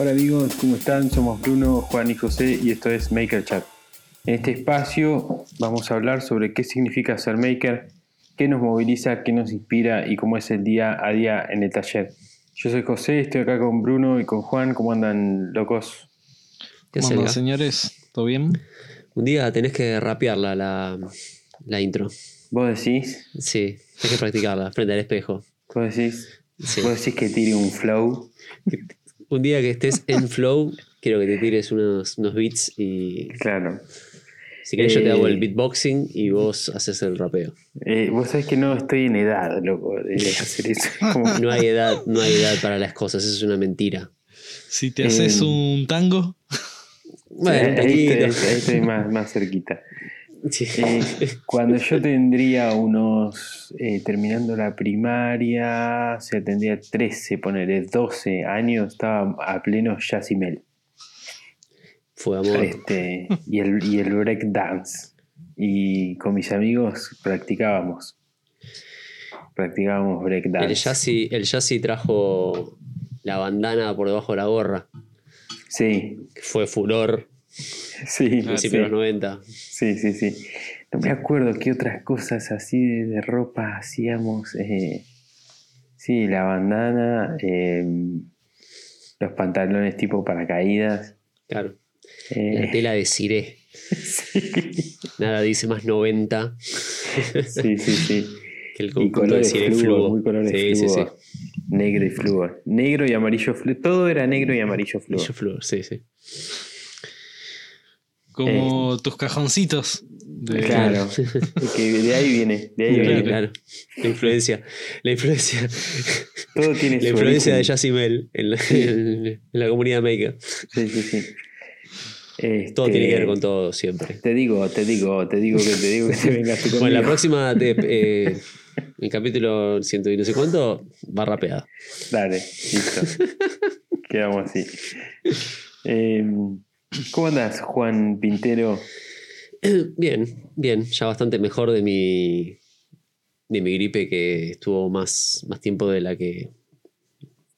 Hola amigos, ¿cómo están? Somos Bruno, Juan y José y esto es Maker Chat. En este espacio vamos a hablar sobre qué significa ser maker, qué nos moviliza, qué nos inspira y cómo es el día a día en el taller. Yo soy José, estoy acá con Bruno y con Juan. ¿Cómo andan, locos? ¿Qué ¿Cómo andan, señores? ¿Todo bien? Un día tenés que rapearla, la, la intro. ¿Vos decís? Sí, hay que practicarla frente al espejo. ¿Vos decís? Sí. ¿Vos decís que tire un flow? Un día que estés en flow, quiero que te tires unos, unos beats y Claro. si querés yo te hago el Eh. beatboxing y vos haces el rapeo. Eh, vos sabés que no estoy en edad, loco, de hacer eso. Como- No hay edad, no hay edad para las cosas, eso es una mentira. Si te haces Eh, un tango, Bueno, ahí, estoy, ahí estoy más, más cerquita. Sí. Eh, cuando yo tendría unos, eh, terminando la primaria, o sea, tendría 13, ponerle 12 años, estaba a pleno Yacimel. Fue amor. Este, y el, y el break dance. Y con mis amigos practicábamos. Practicábamos break El dance. El Yassi trajo la bandana por debajo de la gorra, Sí, fue furor sí, a sí, principios de los 90. sí, sí, sí. No me acuerdo qué otras cosas así de, de ropa hacíamos. eh, sí, la bandana, eh, los pantalones tipo paracaídas. Claro. eh, La tela de ciré. sí, Nada dice más 90 sí, sí, sí. que el Y conjunto de ciré fluo, fluo. muy colores sí, sí, sí. fluo. Negro y fluo. Negro y amarillo fluo. Todo era negro y amarillo fluo. Yo fluo, sí, sí. Como tus cajoncitos. de- Claro. Que de ahí viene. De ahí Claro. viene. Claro. La influencia. La influencia. Todo tiene La influencia de origen. Yassimel en la, en la comunidad maker. Sí, sí, sí. Todo Este, tiene que ver con todo siempre. Te digo, te digo, te digo que te digo que te vengas tú conmigo. Bueno, la próxima, te- eh, el capítulo ciento y no sé cuánto, va rapeado. Dale, listo. Quedamos así. Eh, ¿Cómo andas, Juan Pintero? Bien, bien, ya bastante mejor de mi, de mi gripe que estuvo más, más tiempo de la que,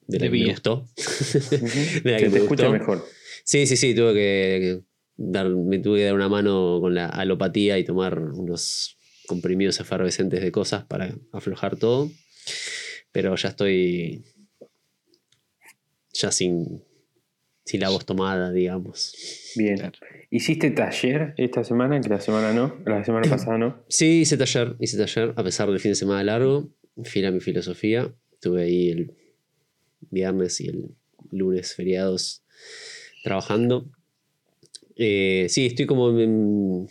de la que me gustó. De la que te me escucha gustó. mejor. Sí, sí, sí, tuve que dar, me tuve que dar una mano con la alopatía y tomar unos comprimidos efervescentes de cosas para aflojar todo. Pero ya estoy ya sin, sin la voz tomada, digamos. Bien. Claro. ¿Hiciste taller esta semana? Que la semana no. La semana pasada no. Sí, hice taller, hice taller, a pesar del fin de semana largo, fiel a mi filosofía. Estuve ahí el viernes y el lunes feriados trabajando. Eh, sí, estoy como en-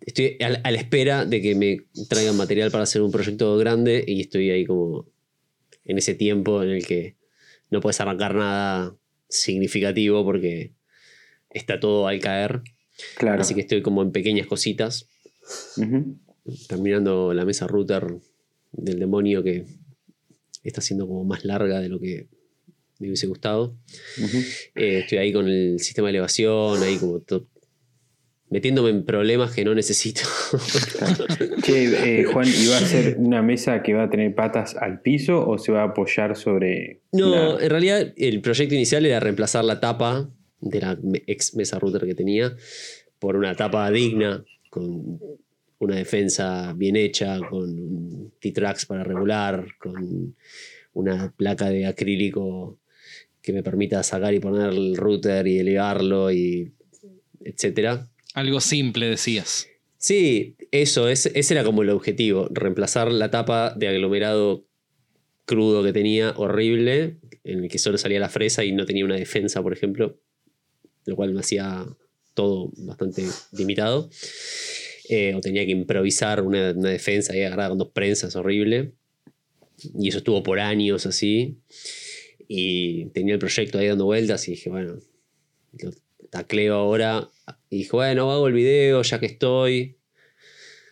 estoy a la, a la espera de que me traigan material para hacer un proyecto grande y estoy ahí como en ese tiempo en el que no puedes arrancar nada significativo porque está todo al caer. Claro. Así que estoy como en pequeñas cositas terminando la mesa router del demonio que está siendo como más larga de lo que me hubiese gustado. Eh, estoy ahí con el sistema de elevación, ahí como to- metiéndome en problemas que no necesito. Che, eh, Juan, ¿y va a ser una mesa que va a tener patas al piso o se va a apoyar sobre.? no, una- en realidad el proyecto inicial era reemplazar la tapa de la ex mesa router que tenía por una tapa digna, con una defensa bien hecha, con un T-Trax para regular, con una placa de acrílico que me permita sacar y poner el router y elevarlo y etcétera. Algo simple, decías. Sí, eso, ese, ese era como el objetivo, reemplazar la tapa de aglomerado crudo que tenía, horrible, en el que solo salía la fresa y no tenía una defensa, por ejemplo, lo cual me hacía todo bastante limitado. Eh, o tenía que improvisar una, una defensa ahí agarrada con dos prensas, horrible. Y eso estuvo por años así. Y tenía el proyecto ahí dando vueltas y dije, bueno, lo tacleo ahora. Y dije, bueno, hago el video ya que estoy.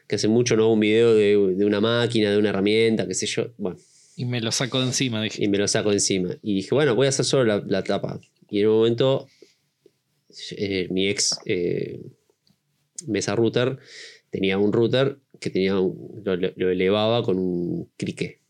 Que hace mucho no hago un video de, de una máquina, de una herramienta, qué sé yo. Bueno, Y me lo saco de encima, dije. y me lo saco encima. Y dije, bueno, voy a hacer solo la, la tapa. Y en un momento, eh, mi ex eh, mesa router tenía un router que tenía un- lo, lo elevaba con un crique.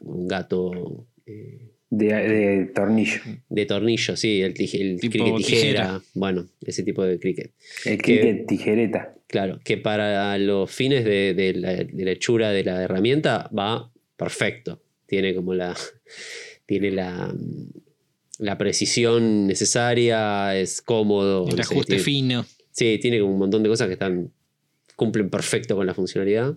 Un gato eh, De, de tornillo. de tornillo, sí, el, cricket tijera, tijera. bueno, ese tipo de cricket. El Que- cricket tijereta. Claro, que para los fines de, de la, de la hechura de la herramienta va perfecto. Tiene como la. Tiene la. La precisión necesaria, es cómodo. El no sé, ajuste tiene- fino. Sí, tiene como un montón de cosas que están. cumplen perfecto con la funcionalidad.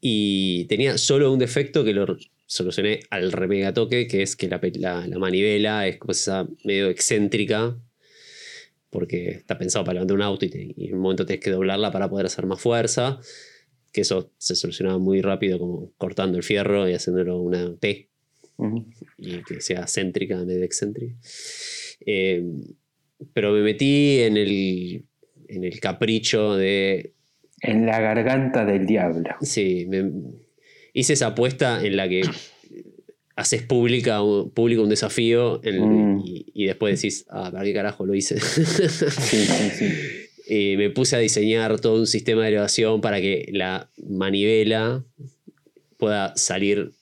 Y tenía solo un defecto que lo solucioné al remega toque, que es que la, la- la manivela es como esa medio excéntrica, porque está pensado para levantar un auto y, te- y en un momento tienes que doblarla para poder hacer más fuerza. Que eso se solucionaba muy rápido, como cortando el fierro y haciéndolo una T Ujú. y que sea céntrica de excéntrica. Eh, pero me metí en el, en el capricho de. En la garganta del diablo. Sí, me- hice esa apuesta en la que haces pública, un- público un desafío en- Mm. y, y después decís, ah, ¿para qué carajo lo hice? Sí, sí, sí. Y me puse a diseñar todo un sistema de elevación para que la manivela pueda salir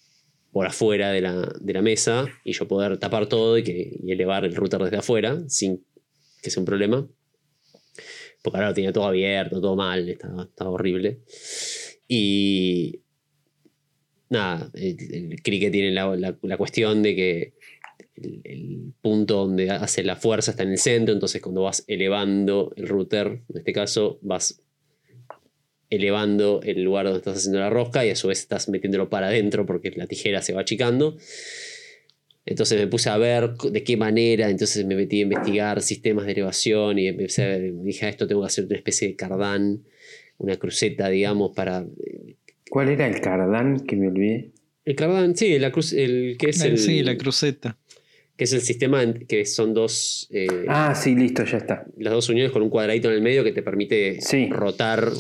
por afuera de la, de la mesa y yo poder tapar todo y, que, y elevar el router desde afuera sin que sea un problema. Porque ahora lo tenía todo abierto, todo mal, estaba, estaba horrible. Y nada, el, el cricket tiene la, la- cuestión de que el, punto donde hace la fuerza está en el centro, entonces cuando vas elevando el router, en este caso, vas elevando el lugar donde estás haciendo la rosca y a su vez estás metiéndolo para adentro porque la tijera se va achicando. Entonces me puse a ver de qué manera, entonces me metí a investigar sistemas de elevación y empecé dije, "Ah, esto tengo que hacer una especie de cardán, una cruceta, digamos, para... ¿Cuál era el cardán que me olvidé? El cardán, sí, la cruz, el que es el, Sí, la cruceta. que es el sistema que son dos, eh, Ah, sí, listo, ya está. las dos uniones con un cuadradito en el medio que te permite Sí. rotar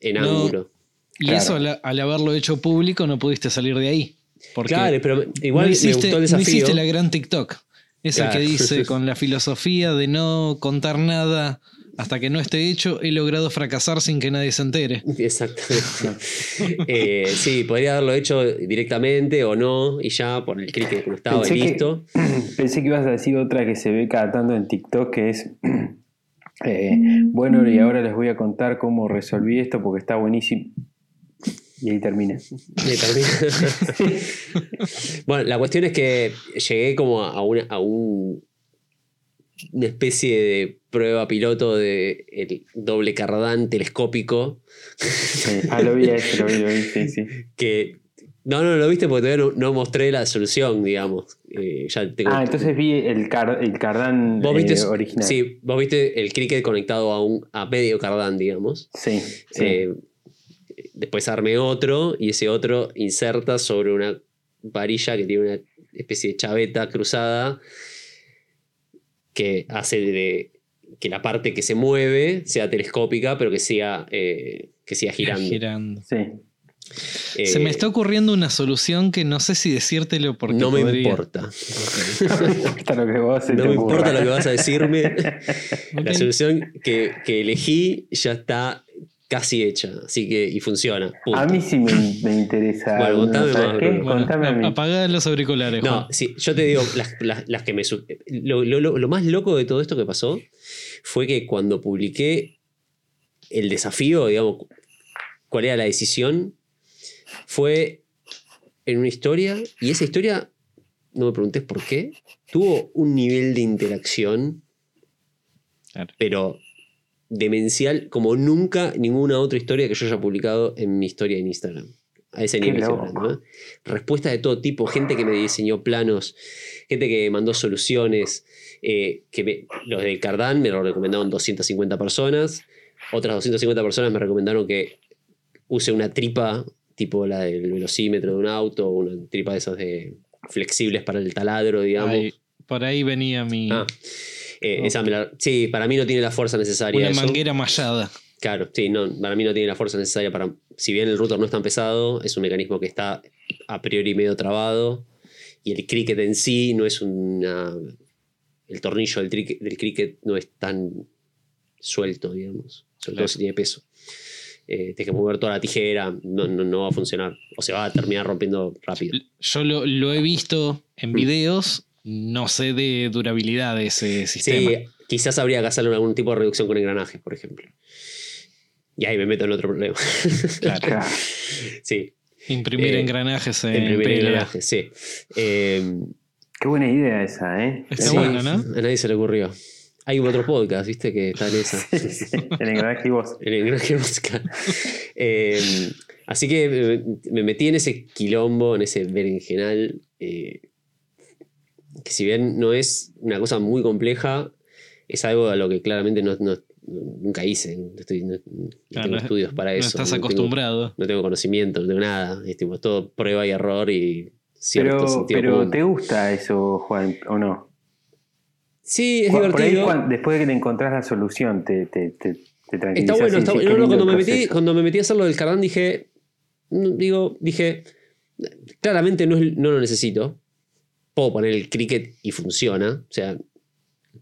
en No. ángulo. Y Claro. eso al, al haberlo hecho público no pudiste salir de ahí. Porque Claro, pero igual no me hiciste, gustó el no hiciste la gran TikTok. Esa Claro. que dice con la filosofía de no contar nada hasta que no esté hecho, he logrado fracasar sin que nadie se entere. Exactamente. Eh, sí, podría haberlo hecho directamente o no, y ya por el clic que estaba y Pensé que- listo. Pensé que ibas a decir otra que se ve cada tanto en TikTok, que es, eh, bueno, y ahora les voy a contar cómo resolví esto porque está buenísimo. Y ahí termina. Me termina. bueno, la cuestión es que llegué como a, una, a un- una especie de prueba piloto de el doble cardán telescópico Sí. Ah, lo vi a ese, lo vi, lo vi, sí, sí. que no, no lo viste porque todavía no, no mostré la solución, digamos. Eh, ya tengo- Ah, entonces vi el, car- el cardán vos viste, eh, original. sí, vos viste el cricket conectado a un a medio cardán, digamos. Sí, sí. Eh, después armé otro y ese otro inserta sobre una varilla que tiene una especie de chaveta cruzada que hace de que la parte que se mueve sea telescópica, pero que siga, eh, que siga girando. Girando. sí. Eh, Se me está ocurriendo una solución que no sé si decírtelo porque no me podría- importa. Hasta lo que vos se No me importa lo que vas a decirme. La solución que, que elegí ya está casi hecha, así que y funciona. punto. A mí sí me, me interesa. Bueno, contame ¿sabes más, qué? Bruno. Bueno, Contame a mí. apaga los auriculares, No, Juan. sí, yo te digo, las, las- las que me. lo- lo- lo más loco de todo esto que pasó fue que cuando publiqué el desafío, digamos, cuál era la decisión, fue en una historia, y esa historia, no me preguntes por qué, tuvo un nivel de interacción, Claro. pero demencial, como nunca ninguna otra historia que yo haya publicado en mi historia en Instagram. A ese nivel. ¿eh? Respuestas de todo tipo, gente que me diseñó planos, gente que me mandó soluciones, eh, que me- los del Cardán me lo recomendaron 250 personas, otras 250 personas me recomendaron que use una tripa tipo la del velocímetro de un auto, una tripa de esas de flexibles para el taladro, digamos. Ahí- por ahí venía mi. Ah, eh, esa me la- sí, para mí no tiene la fuerza necesaria. una eso. manguera mallada. Claro, sí, no, para mí no tiene la fuerza necesaria para. Si bien el router no es tan pesado, es un mecanismo que está a priori medio trabado. Y el cricket en sí no es una. El tornillo del, trique- del cricket no es tan suelto, digamos. Sobre todo si tiene peso. eh, tienes que mover toda la tijera, no, no, no va a funcionar. O se va a terminar rompiendo rápido. Yo lo, lo he visto en videos, no sé de durabilidad de ese sistema. Sí, quizás habría que hacerle algún tipo de reducción con engranajes, por ejemplo. Y ahí me meto en otro problema. Claro. Sí, Imprimir Eh, engranajes en, en primer PLA. engranaje, sí. Eh, Qué buena idea esa, ¿eh? Está sí, bueno, ¿no? A nadie se le ocurrió. Hay otro podcast, viste, que está en esa. Sí, sí, El engranaje y vos. El engranaje musical. Eh, así que eh, me metí en ese quilombo, en ese berenjenal, eh, que si bien no es una cosa muy compleja, es algo a lo que claramente no, no- nunca hice. No, estoy- no- no tengo no- estudios para No eso. estás tengo- acostumbrado. no tengo conocimiento, no tengo nada. Es, tipo, es todo prueba y error y cierto Pero, sentido pero común. ¿te gusta eso, Juan, o no? Sí, es Por ahí, divertido. después de que te encontrás la solución, te, te, te, te Está tranquilizás bueno, está No, no, cuando, me metí, cuando me metí a hacer lo del Cardán dije, digo, dije, claramente no, es- no lo necesito. Puedo poner el cricket y funciona. O sea, el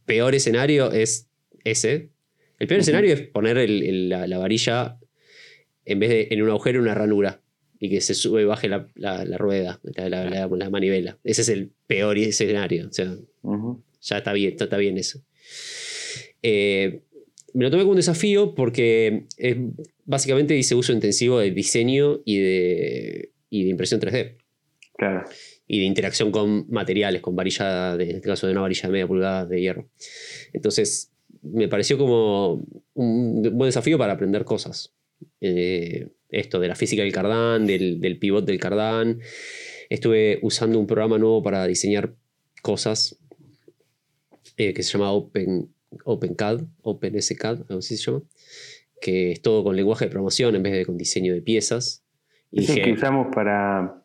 peor escenario es ese. El peor escenario es poner el- el- la, la varilla en vez de en un agujero, una ranura. Y que se sube y baje la, la- la rueda, la, la- la- la manivela. Ese es el peor escenario. O sea, ya está bien, está, está bien eso. Eh, me lo tomé como un desafío porque es- básicamente hice uso intensivo de diseño y de, y de impresión 3D Claro. Y de interacción con materiales, con varilla, de, en este caso de una varilla de media pulgada de hierro. Entonces, me pareció como un buen desafío para aprender cosas. Eh, esto de la física del cardán, del, del pivot del cardán. Estuve usando un programa nuevo para diseñar cosas eh, que se llama Open, OpenCAD, OpenSCAD, algo así se llama, que es todo con lenguaje de programación en vez de con diseño de piezas. Y el que dije, usamos para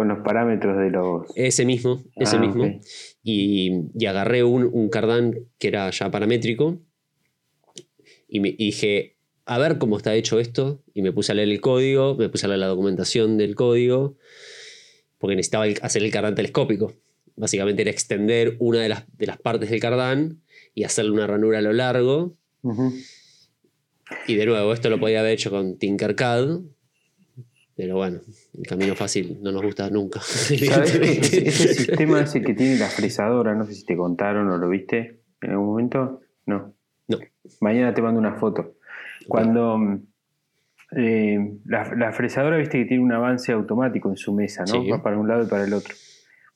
con los parámetros de los. ese mismo, ese Ah, mismo. y, y agarré un, un cardán que era ya paramétrico y, me, y dije, a ver cómo está hecho esto. Y me puse a leer el código, me puse a leer la documentación del código, porque necesitaba el- hacer el cardán telescópico. Básicamente era extender una de las, de las partes del cardán y hacerle una ranura a lo largo. Y de nuevo, esto lo podía haber hecho con Tinkercad. Pero bueno, el camino fácil no nos gusta nunca. ¿Sabés que evidentemente. ese, ese sistema ese que tiene la fresadora, no sé si te contaron o lo viste en algún momento? No. No. Mañana te mando una foto. Cuando mm, eh, la, la fresadora, viste que tiene un avance automático en su mesa, ¿no? Sí. Va para un lado y para el otro.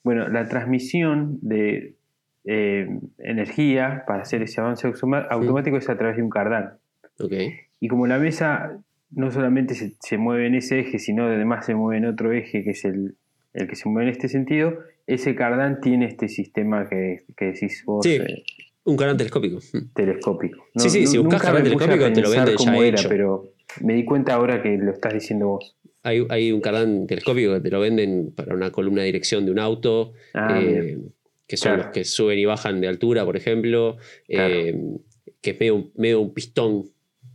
Bueno, la transmisión de eh, energía para hacer ese avance automático es a través de un cardán. Ok. Y como la mesa no solamente se, se mueve en ese eje, sino además se mueve en otro eje, que es el, el que se mueve en este sentido, ese cardán tiene este sistema que, que decís vos, Sí. eh, Un cardán telescópico. telescópico. Sí, sí, si buscas cardán telescópico, te lo venden ya cómo era, hecho. pero me di cuenta ahora que lo estás diciendo vos. Hay, hay un cardán telescópico que te lo venden para una columna de dirección de un auto, Ah, eh, que son Claro. los que suben y bajan de altura, por ejemplo, eh, que es medio, medio un pistón.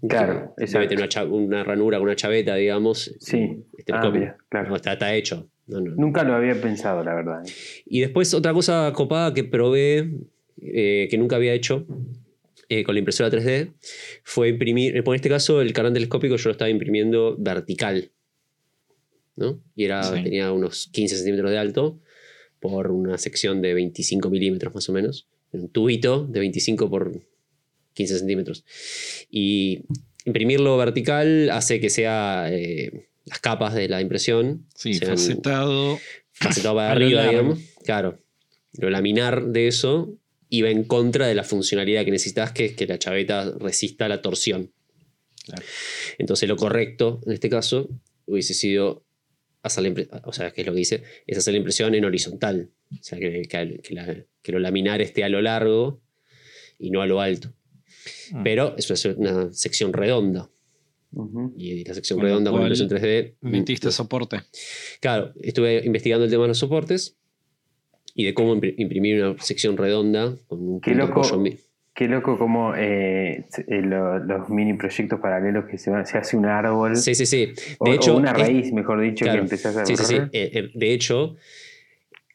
Claro, que exacto. debe tener una, una ranura con una chaveta, digamos. Sí. es telescópico. Ah, mira, claro. No, está, está hecho. No, no. Nunca lo había pensado, la verdad. ¿eh? Y después otra cosa copada que probé, eh, que nunca había hecho eh, con la impresora 3D, fue imprimir, por este caso el cardán telescópico yo lo estaba imprimiendo vertical. ¿no? Y era, Sí. tenía unos 15 centímetros de alto por una sección de 25 milímetros más o menos. Un tubito de 25 por 15 centímetros. Y imprimirlo vertical hace que sea eh, las capas de la impresión Sí, sean facetado. facetado para arriba, largo. digamos. Claro. Lo laminar de eso iba en contra de la funcionalidad que necesitas, que es que la chaveta resista la torsión. Claro. Entonces lo correcto, en este caso, hubiese sido hacer la impre- o sea, que es lo que dice, es hacer la impresión en horizontal. O sea, que, que- que la- que lo laminar esté a lo largo y no a lo alto. Mm. Pero es una, una sección redonda. Ujú. Y la sección Con lo redonda con impresión 3D. Metiste soporte. Claro, estuve investigando el tema de los soportes y de cómo impri- imprimir una sección redonda con un Qué loco. Qué loco como eh, eh, lo- los mini proyectos paralelos que se, se hace un árbol. Sí, sí, sí. o, De hecho, o una es- raíz, mejor dicho, claro. que empezás a Sí, sí, sí. Eh, eh, de hecho,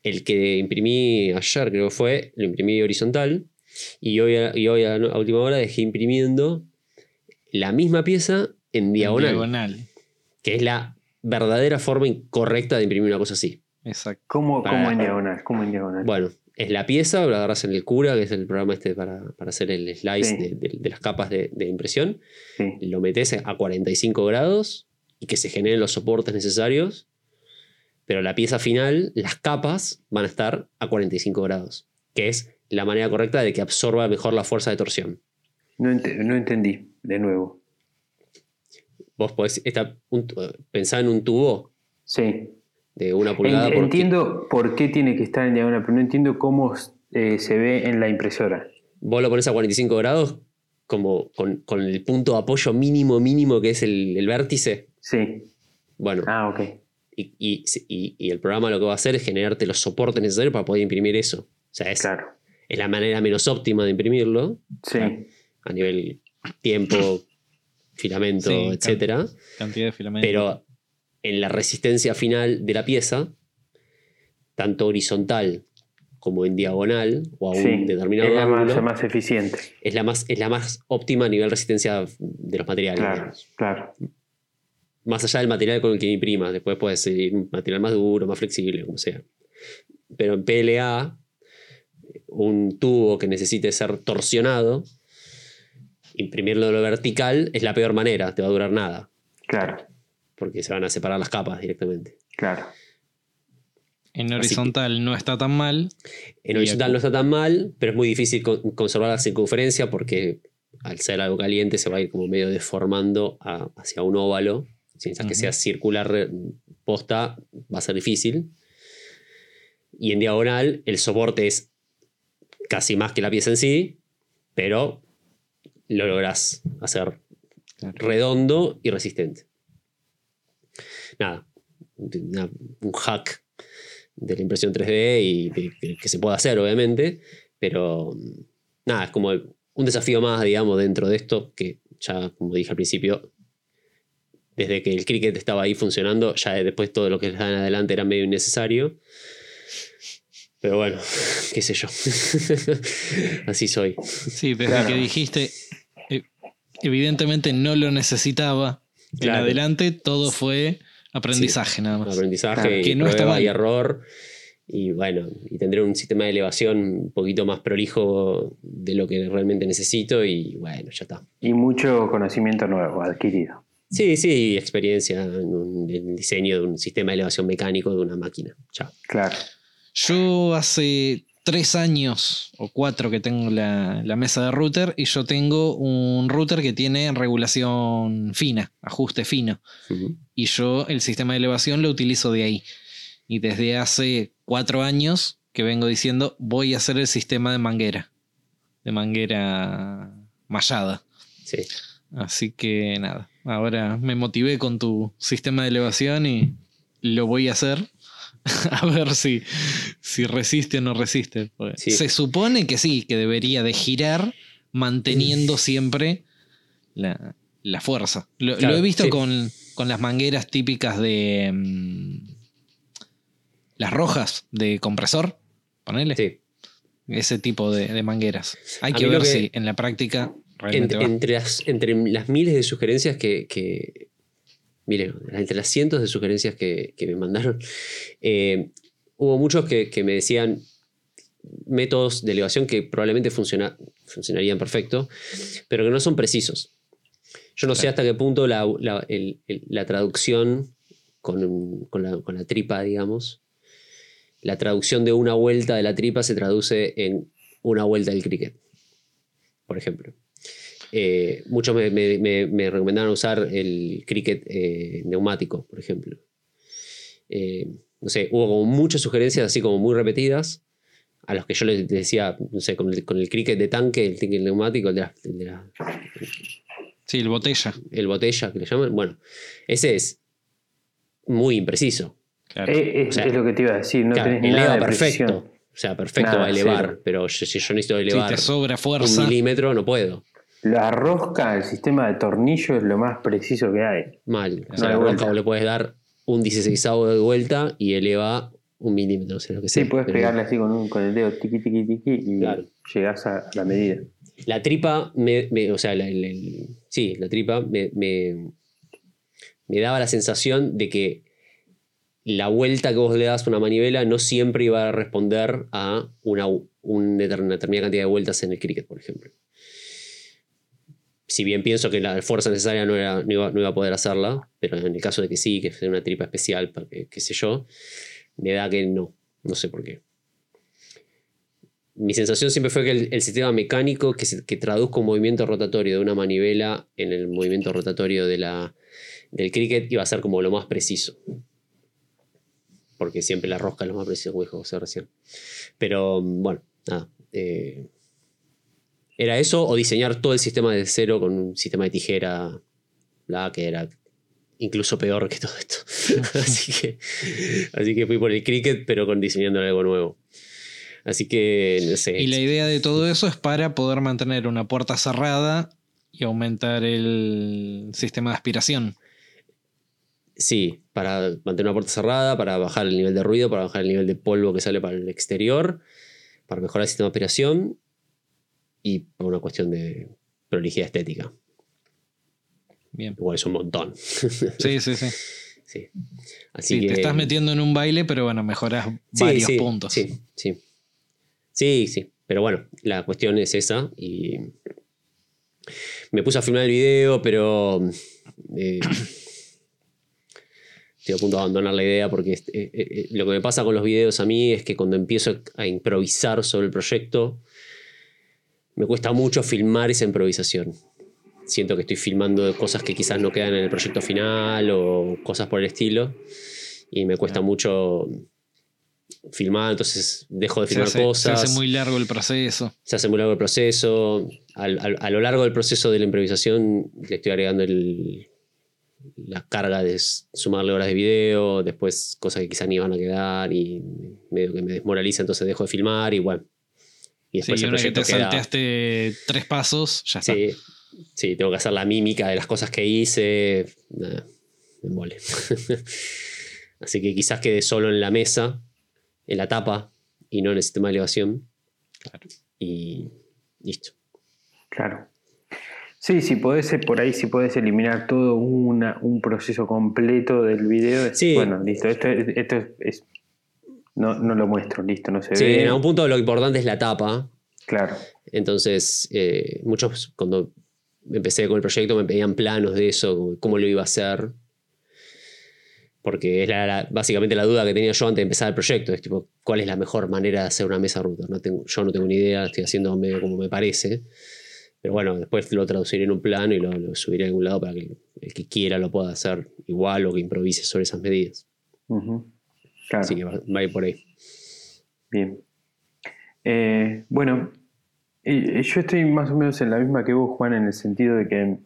el que imprimí ayer, creo que fue, lo imprimí horizontal y hoy, a- y hoy a, a última hora dejé imprimiendo la misma pieza en diagonal, Diagonal. que es la verdadera forma incorrecta de imprimir una cosa así. Exacto. ¿Cómo, Para- cómo en diagonal? ¿Cómo en diagonal? Bueno, es la pieza, la agarras en el Cura, que es el programa este para, para hacer el slice Sí. de, de- de las capas de, de impresión. Sí. Lo metes a 45 grados y que se generen los soportes necesarios. Pero la pieza final, las capas, van a estar a 45 grados, que es la manera correcta de que absorba mejor la fuerza de torsión. No, ent- no entendí, de nuevo. Vos podés esta- un- pensar en un tubo Sí. de una pulgada En- por entiendo por qué tiene que estar en diagonal, pero no entiendo cómo eh, se ve en la impresora. vos lo pones a 45 grados como con, con el punto de apoyo mínimo mínimo que es el, el vértice. Sí. Bueno, Ah, ok. y, y- y- y el programa lo que va a hacer es generarte los soportes necesarios para poder imprimir eso. O sea, es, Claro. Es la manera menos óptima de imprimirlo Sí. a nivel tiempo, filamento, Sí, etcétera. Cantidad de filamentos. Pero en la resistencia final de la pieza, tanto horizontal como en diagonal o a un Sí. determinado Es la más, ángulo, la más eficiente. es, la más, es la más óptima a nivel resistencia de los materiales. Claro, claro. Más allá del material con el que imprimas, después puede ser un material más duro, más flexible, como sea. Pero en PLA, un tubo que necesite ser torsionado, imprimirlo de lo vertical es la peor manera, te va a durar nada, Claro, porque se van a separar las capas directamente. claro. en que- horizontal no está tan mal. En horizontal aquí- no está tan mal, pero es muy difícil con- conservar la circunferencia porque al ser algo caliente se va a ir como medio deformando a- hacia un óvalo. Si necesitas que sea circular posta, va a ser difícil. Y en diagonal, el soporte es casi más que la pieza en sí, pero lo logras hacer Claro. redondo y resistente. Nada, una- un hack de la impresión 3D y que, que- que se puede hacer, obviamente, pero mm, nada, es como un desafío más, digamos, dentro de esto, que ya, como dije al principio, desde que el cricket estaba ahí funcionando, ya después todo lo que les dan adelante era medio innecesario. Pero bueno, qué sé yo. Así soy. Sí, desde Claro. que dijiste, eh, evidentemente no lo necesitaba. En Claro. adelante todo fue aprendizaje nada más. aprendizaje Claro, y que no mal. y error. Y bueno, y tendré un sistema de elevación un poquito más prolijo de lo que realmente necesito y bueno, ya está. Y mucho conocimiento nuevo adquirido. Sí, sí, experiencia en, un- en el diseño de un sistema de elevación mecánico de una máquina. Chao. Claro. Yo hace tres años o cuatro que tengo la, la mesa de router y yo tengo un router que tiene regulación fina, ajuste fino. Y yo el sistema de elevación lo utilizo de ahí. Y desde hace cuatro años que vengo diciendo voy a hacer el sistema de manguera. De manguera mallada. Sí. Así que nada, ahora me motivé con tu sistema de elevación y lo voy a hacer. a ver si, si resiste o no resiste. Porque Sí. Se supone que sí, que debería de girar manteniendo siempre la, la fuerza. Lo, Claro, lo he visto sí. con, con las mangueras típicas de... mm, las rojas de compresor. Ponele. sí. Ese tipo de, de mangueras. Hay A que ver que- si en la práctica realmente entre, las, entre las miles de sugerencias que. que miles, no, entre las cientos de sugerencias que, que me mandaron, eh, hubo muchos que, que me decían métodos de elevación que probablemente funciona- funcionarían perfecto, pero que no son precisos. Yo no sé hasta qué punto la, la- el- el- la traducción con la, con la tripa, digamos, la traducción de una vuelta de la tripa se traduce en una vuelta del cricket, por ejemplo. Eh, muchos me, me- me- me recomendaron usar el cricket eh, neumático, por ejemplo. Eh, no sé, hubo como muchas sugerencias así como muy repetidas, a los que yo les decía, no sé, con el, con el cricket de tanque, el cricket neumático, el de la- el de la, Sí, el botella. el botella que le llaman. Bueno, ese es muy impreciso. Claro. Eh, es, O sea, es lo que te iba a decir, no Claro, tenés eleva nada de perfecto. precisión. O sea, perfecto Nada, va a elevar, cero. pero yo- si yo necesito si elevar te sobra un fuerza. milímetro, no puedo. La rosca, el sistema de tornillo es lo más preciso que hay. Mal. O No sea, la vuelta. vos le puedes dar un 16 de vuelta y eleva un milímetro, o sea, lo que Sí, sea. puedes Pero pegarle así con, un- con el dedo tiqui tiqui tiqui y Claro. llegás a la medida. La tripa, me, me- o sea, la, el- el- sí, la tripa me, me- me daba la sensación de que la vuelta que vos le das a una manivela no siempre iba a responder a una, una determinada cantidad de vueltas en el cricket, por ejemplo. Si bien pienso que la fuerza necesaria no, era, no, iba, a poder hacerla, pero en el caso de que sí, que sea una tripa especial, qué sé yo, me da que no. No sé por qué. Mi sensación siempre fue que el, sistema mecánico que, que traduzca un movimiento rotatorio de una manivela en el movimiento rotatorio de la, del cricket iba a ser como lo más preciso. Porque siempre la rosca es lo más preciso, como José recién. Pero bueno, nada. Eh, ¿Era eso o diseñar todo el sistema de cero con un sistema de tijera, la que era incluso peor que todo esto? así, que, así que fui por el cricket, pero con diseñando algo nuevo. Así que, no sé. Y la idea de todo eso es para poder mantener una puerta cerrada y aumentar el sistema de aspiración. Sí, para mantener una puerta cerrada, para bajar el nivel de ruido, para bajar el nivel de polvo que sale para el exterior, para mejorar el sistema de operación y por una cuestión de prolijidad estética. Bien. Igual es un montón. Sí, sí, sí. sí. Así que, te estás metiendo en un baile, pero bueno, mejoras varios puntos. Sí, sí. Sí, sí. Pero bueno, la cuestión es esa. Y me puse a filmar el video, pero. Eh, estoy a punto de abandonar la idea porque eh, eh, lo que me pasa con los videos a mí es que cuando empiezo a improvisar sobre el proyecto, me cuesta mucho filmar esa improvisación. Siento que estoy filmando cosas que quizás no quedan en el proyecto final o cosas por el estilo. Y me cuesta mucho filmar, entonces dejo de filmar cosas. Se hace muy largo el proceso. Se hace muy largo el proceso. a lo largo del proceso de la improvisación le estoy agregando el, la carga de sumarle horas de video, después cosas que quizás ni van a quedar y medio que me desmoraliza, entonces dejo de filmar y bueno. Y después sí, el que te salteaste tres pasos, ya está. Sí, sí, tengo que hacer la mímica de las cosas que hice. me mole. Así que quizás quede solo en la mesa, en la tapa y no en el sistema de elevación. Claro. Y listo. Claro. Sí, sí, podés, por ahí si podés eliminar todo un proceso completo del video. Bueno, listo, esto, es, no, lo muestro, listo, no se ve. Sí, en algún punto lo importante es la tapa. Claro. Entonces, eh, muchos cuando empecé con el proyecto me pedían planos de eso, cómo lo iba a hacer. Porque era básicamente la duda que tenía yo antes de empezar el proyecto. Es tipo, ¿cuál es la mejor manera de hacer una mesa router? No tengo, yo no tengo ni idea, estoy haciendo medio como me parece. Pero bueno, después lo traduciré en un plano y lo, subiré a algún lado para que el que quiera lo pueda hacer igual o que improvise sobre esas medidas. Así que va, a ir por ahí. Bien. Eh, bueno, yo estoy más o menos en la misma que vos, Juan, en el sentido de que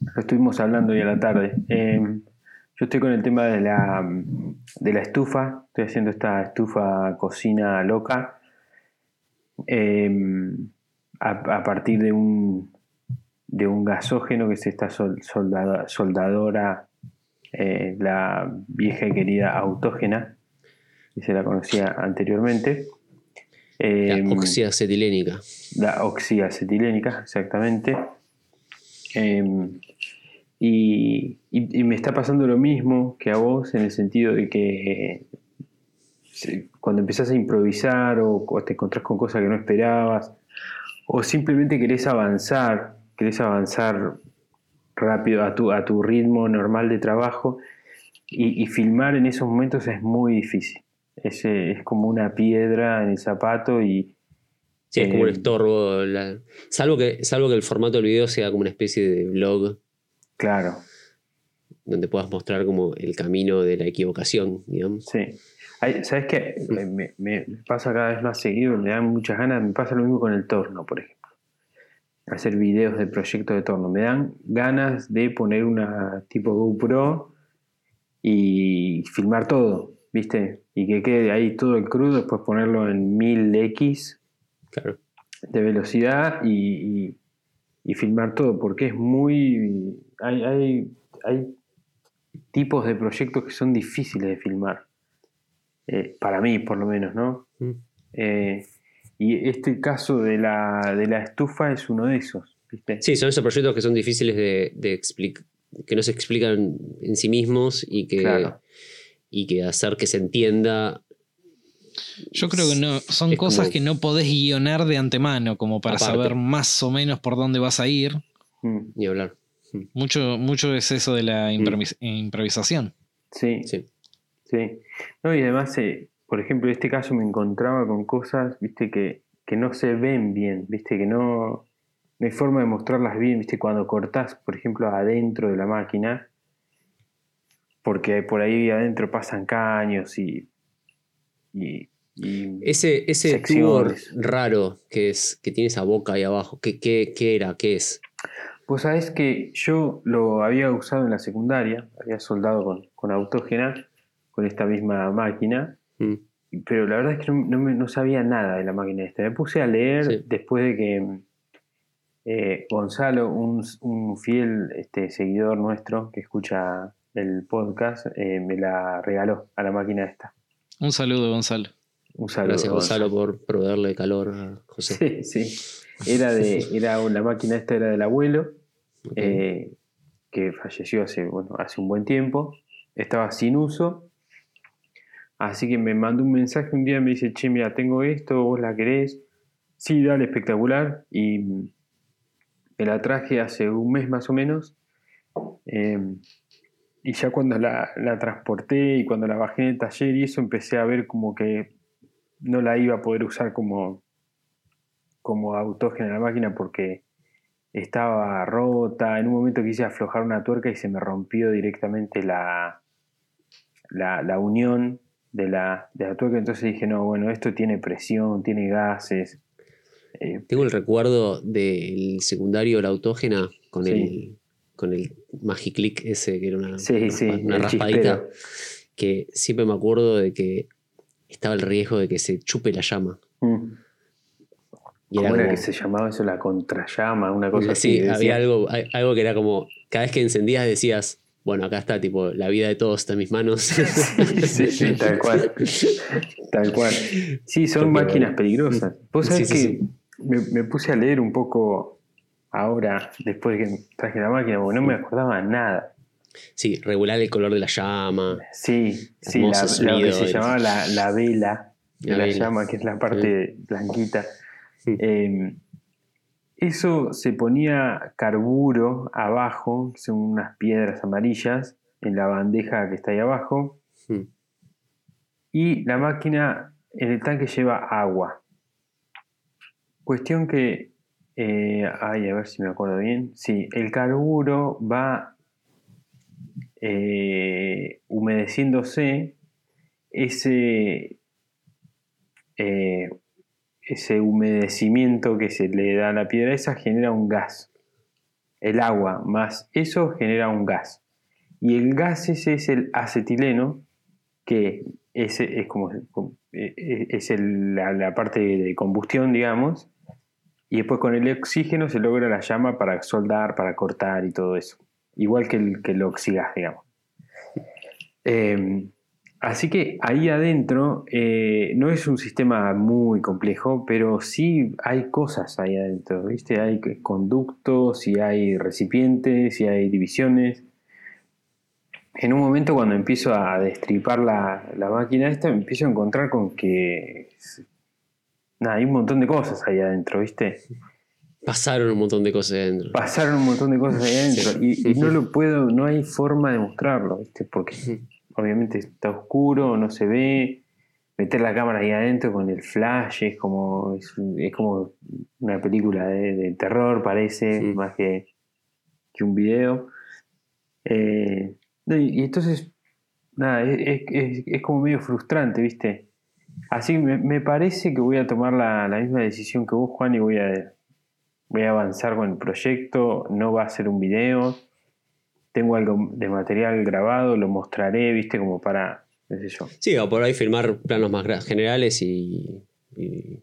lo estuvimos hablando hoy a la tarde. Em, yo estoy con el tema de la, de la estufa, estoy haciendo esta estufa cocina loca. Eh, a, partir de un, de un gasógeno que es esta soldadora, eh, la vieja y querida autógena, que se la conocía anteriormente. la eh, oxiacetilénica. La oxiacetilénica, exactamente. Em, y, me está pasando lo mismo que a vos en el sentido de que cuando empezás a improvisar o, o te encontrás con cosas que no esperabas o simplemente querés avanzar, querés avanzar rápido a tu, a tu ritmo normal de trabajo y, filmar en esos momentos es muy difícil. Es, es como una piedra en el zapato y... Sí, es como un eh, estorbo. salvo, que, salvo que el formato del video sea como una especie de blog. Claro. Donde puedas mostrar como el camino de la equivocación, digamos. Sí. ¿Sabes qué? Me, pasa cada vez más seguido, me dan muchas ganas, me pasa lo mismo con el torno, por ejemplo. Hacer videos de proyecto de torno. Me dan ganas de poner una tipo GoPro y filmar todo, ¿viste? Y que quede ahí todo el crudo, después ponerlo en 1000x de velocidad y, filmar todo, porque es muy... Hay, hay, hay tipos de proyectos que son difíciles de filmar eh, para mí por lo menos, ¿no? Mm. Eh, y este caso de la, de la, estufa es uno de esos. ¿viste? Sí, son esos proyectos que son difíciles de, que no se explican en sí mismos y que, Claro. y que hacer que se entienda. Yo creo que no, son cosas como- que no podés guionar de antemano, como para Aparte. saber más o menos por dónde vas a ir. Mm, Ni hablar. Mucho, mucho es eso de la improvis- improvisación. Sí, Sí. sí. No, y además, eh, por ejemplo, en este caso me encontraba con cosas, viste, que, que no se ven bien, viste, que no, no hay forma de mostrarlas bien, viste, cuando cortás, por ejemplo, adentro de la máquina, porque por ahí adentro pasan caños y. y, y- Ese, ese tubo Secciones. raro que es que tiene esa boca ahí abajo, ¿qué, qué, qué era? ¿Qué es? Vos sabés que yo lo había usado en la secundaria, había soldado con, con autógena, con esta misma máquina, Mm. pero la verdad es que no, no me- no sabía nada de la máquina esta. Me puse a leer Sí. después de que eh, Gonzalo, un, un fiel este, seguidor nuestro que escucha el podcast, eh, me la regaló a la máquina esta. Un saludo, Gonzalo. Un saludo. Gracias, Gonzalo, por proveerle calor a José. Sí, sí. Era de, era la máquina esta era del abuelo. Eh, que falleció hace, bueno, hace un buen tiempo, estaba sin uso, así que me mandó un mensaje un día me dice, che, mira, tengo esto, vos la querés, sí, dale, espectacular, y mm, me la traje hace un mes más o menos, eh, y ya cuando la, transporté y cuando la bajé en el taller y eso, empecé a ver como que no la iba a poder usar como, como autógena en la máquina porque estaba rota. En un momento quise aflojar una tuerca y se me rompió directamente la, la unión de la, de la tuerca. Entonces dije, no, bueno, esto tiene presión, tiene gases. Eh, Tengo el recuerdo del secundario, la autógena, con Sí. el con el Magiclick ese, que era una, Sí, una sí, raspadita, chispero. que siempre me acuerdo de que estaba el riesgo de que se chupe la llama. mm. Y ¿Cómo era como- que se llamaba eso? La contrallama, una cosa así. sí, había algo, algo que era como, cada vez que encendías decías, bueno, acá está, tipo, la vida de todos está en mis manos. sí, sí, tal cual. Tal cual. Sí, son máquinas peligrosas. Vos sabés sí, que. Me, me puse a leer un poco ahora, después de que traje la máquina, porque no me acordaba nada. sí, regular el color de la llama. Sí, sí, la, que se el- llamaba la, la vela de La la, vela. llama, que es la parte blanquita. Sí. Eh, eso se ponía carburo abajo, son unas piedras amarillas, en la bandeja que está ahí abajo, Mm. y la máquina en el tanque lleva agua. Cuestión que, eh, ay, a ver si me acuerdo bien, sí, el carburo va eh, humedeciéndose, ese, eh, ese humedecimiento que se le da a la piedra esa genera un gas. El agua más eso genera un gas. Y el gas ese es el acetileno, que ese es como eh, eh, es la, parte de combustión, digamos, y después con el oxígeno se logra la llama para soldar, para cortar y todo eso. Igual que el, que el oxigas, digamos. Eh, así que ahí adentro eh, no es un sistema muy complejo, pero sí hay cosas ahí adentro, ¿viste? Hay conductos, y hay recipientes, y hay divisiones. En un momento cuando empiezo a destripar la, la máquina esta, me empiezo a encontrar con que... Nada, hay un montón de cosas ahí adentro, ¿viste? Pasaron un montón de cosas ahí adentro. pasaron un montón de cosas ahí adentro y, y no lo puedo, no hay forma de mostrarlo, ¿viste? Porque obviamente está oscuro, no se ve. Meter la cámara ahí adentro con el flash es como, es, es como una película de, de terror, parece, Sí. más que, que un video. Eh, y, y entonces, nada, es, es- es- es como medio frustrante, ¿viste? Así que me, me parece que voy a tomar la, la misma decisión que vos, Juan, y voy a, voy a avanzar con el proyecto. No va a ser un video. Tengo algo de material grabado, lo mostraré, ¿viste? Como para, qué sé yo. Sí, o por ahí filmar planos más generales y, y-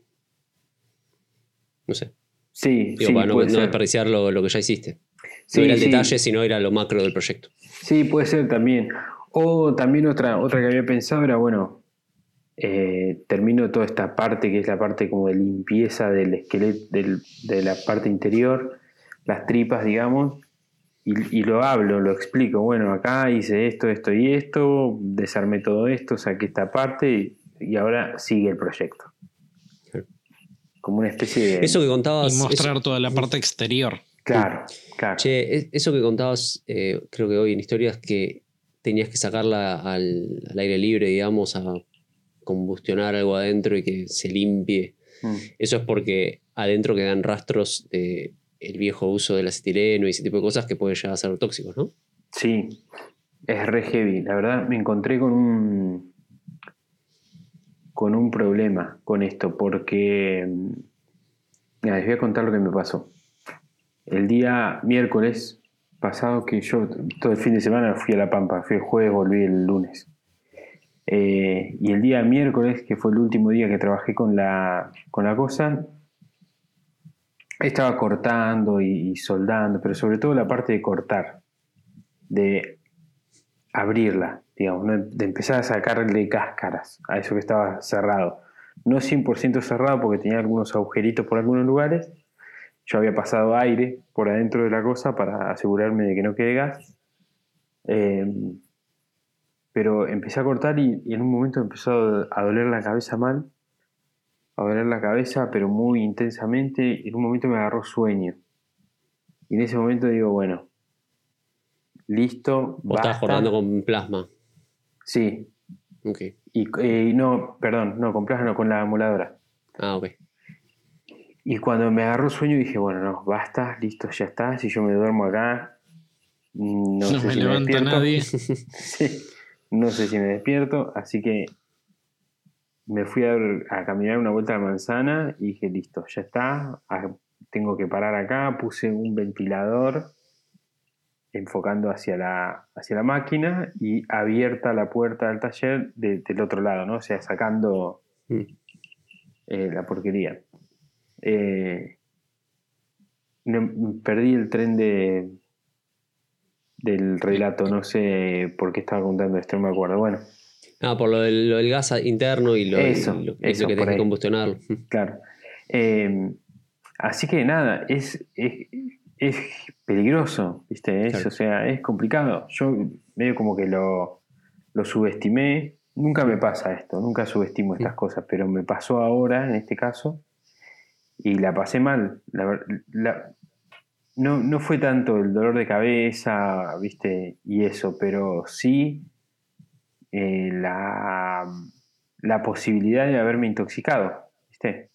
No sé. Sí, Digo, sí, para no, no desperdiciar lo, lo que ya hiciste. Sí, no era el sí. detalle, sino era lo macro del proyecto. Sí, puede ser también. O también otra, otra que había pensado era, bueno, eh, termino toda esta parte que es la parte como de limpieza del esqueleto, del- de la parte interior, las tripas, digamos, y, y lo hablo, lo explico. Bueno, acá hice esto, esto y esto, desarmé todo esto, saqué esta parte y, y ahora sigue el proyecto. Como una especie de. Eso que contabas. Y mostrar eso- toda la parte exterior. Claro, claro. Che, es- eso que contabas, eh, creo que hoy en historias, que tenías que sacarla al, al aire libre, digamos, a combustionar algo adentro y que se limpie. Mm. Eso es porque adentro quedan rastros de el viejo uso del acetileno y ese tipo de cosas que pueden llegar a ser tóxicos, ¿no? Sí, es re heavy. La verdad, me encontré con un con un problema con esto, porque mm, mira, les voy a contar lo que me pasó. El día miércoles pasado, que yo todo el fin de semana fui a La Pampa, fui el jueves, volví el lunes. Eh, y el día miércoles, que fue el último día que trabajé con la, con la cosa, estaba cortando y, soldando, pero sobre todo la parte de cortar de abrirla, digamos, de empezar a sacarle cáscaras a eso que estaba cerrado. No 100% cerrado porque tenía algunos agujeritos por algunos lugares. Yo había pasado aire por adentro de la cosa para asegurarme de que no quede gas. Eh, pero empecé a cortar y, y en un momento empezó a doler la cabeza mal. A doler la cabeza, pero muy intensamente. Y en un momento me agarró sueño. Y en ese momento digo, bueno, listo. O estás cortando con plasma. Sí. Ok. Y eh, no, perdón, no, con plasma, no, con la emuladora. Ah, ok. Y cuando me agarró sueño dije, bueno, no, basta, listo, ya está. Si yo me duermo acá, no, No, sé me si levanta me despierto. nadie. Sí, no sé si me despierto, así que me fui a, caminar una vuelta a la manzana y dije, listo, ya está, ah, tengo que parar acá, puse un ventilador enfocando hacia la, hacia la máquina y abierta la puerta del taller de- del otro lado, ¿no? O sea, sacando Mm. eh, la porquería. Eh, no- perdí el tren de del relato, no sé por qué estaba contando esto, no me acuerdo. Bueno, Ah, por lo del, lo del gas interno y lo, Eso, y lo- eso, lo que tenés que combustionarlo. claro. Eh, así que nada, es, es, es peligroso, ¿viste? Es, Claro. O sea, es complicado. Yo medio como que lo, lo subestimé. Nunca me pasa esto, nunca subestimo estas cosas, pero me pasó ahora, en este caso, y la pasé mal. La- no, no fue tanto el dolor de cabeza, ¿viste? Y eso, pero sí eh, la, la posibilidad de haberme intoxicado, ¿viste?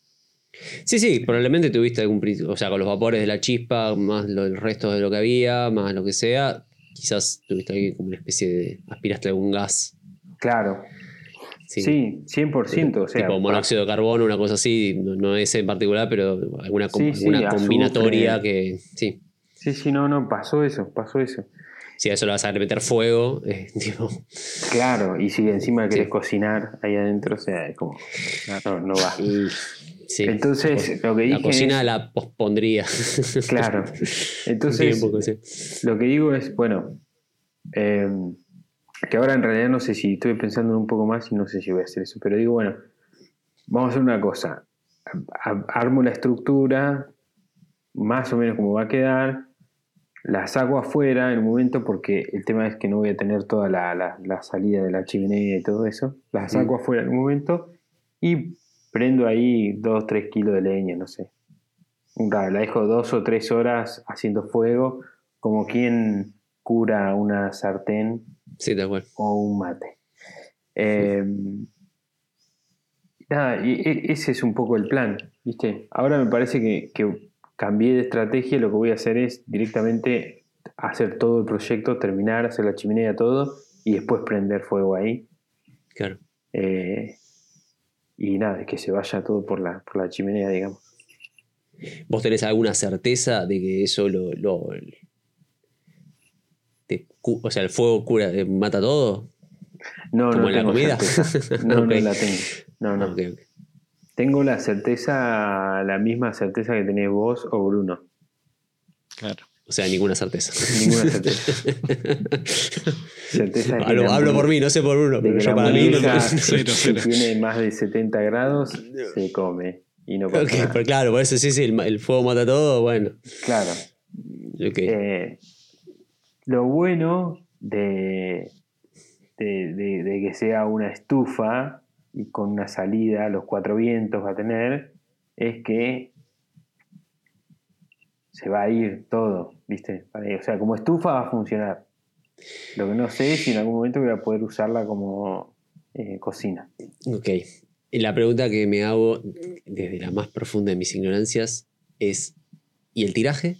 Sí, sí, probablemente tuviste algún. O sea, con los vapores de la chispa, más lo- el resto de lo que había, más lo que sea, quizás tuviste ahí como una especie de. aspiraste algún gas. Claro, Sí. sí, 100%. O sea, tipo monóxido de carbono, una cosa así, no, no ese en particular, pero alguna, sí, azufre. combinatoria que. Sí. Sí, sí, no, no, pasó eso, pasó eso. Si a eso le vas a meter fuego, eh, tipo, Claro, y si encima querés Sí. cocinar ahí adentro, o sea, es como, no, no va. y- sí. Entonces, lo que la dije cocina es- la pospondría. Claro. Entonces, sí. lo que digo es, bueno, eh, que ahora en realidad no sé si estoy pensando un poco más y no sé si voy a hacer eso, pero digo, bueno, vamos a hacer una cosa. Armo la estructura, más o menos como va a quedar, la saco afuera en un momento porque el tema es que no voy a tener toda la, la- la salida de la chimenea y todo eso. La saco afuera en un momento y prendo ahí 2 3 kilos de leña, no sé. La dejo dos o tres horas haciendo fuego, como quien cura una sartén Sí, cual. o un mate. Eh, nada, y e- ese es un poco el plan, ¿viste? Ahora me parece que, que cambié de estrategia lo que voy a hacer es directamente hacer todo el proyecto, terminar, hacer la chimenea, todo, y después prender fuego ahí. Claro. Eh, y nada, que se vaya todo por la, por la chimenea, digamos. ¿Vos tenés alguna certeza de que eso lo. lo- te cu- o sea, el fuego cura, eh, mata todo? No, ¿Como no en la tengo comida? certeza. No, no la tengo. No, no. Ok, ok. Tengo la certeza, la misma certeza que tenés vos o Bruno. Claro. O sea, ninguna certeza. Ninguna certeza. Certeza de que hablo, por mí, no sé por uno, de pero que yo la para mí. no- si tiene más de 70 grados, se come. Y no pasa Ok, nada. pero claro, por eso sí, sí, el, el fuego mata todo, bueno. Claro. Eh, lo bueno de, de, de- de que sea una estufa y con una salida a los cuatro vientos va a tener es que se va a ir todo, ¿viste? O sea, como estufa va a funcionar. Lo que no sé es si en algún momento voy a poder usarla como eh, cocina. Ok. Y la pregunta que me hago desde la más profunda de mis ignorancias es: ¿y el tiraje?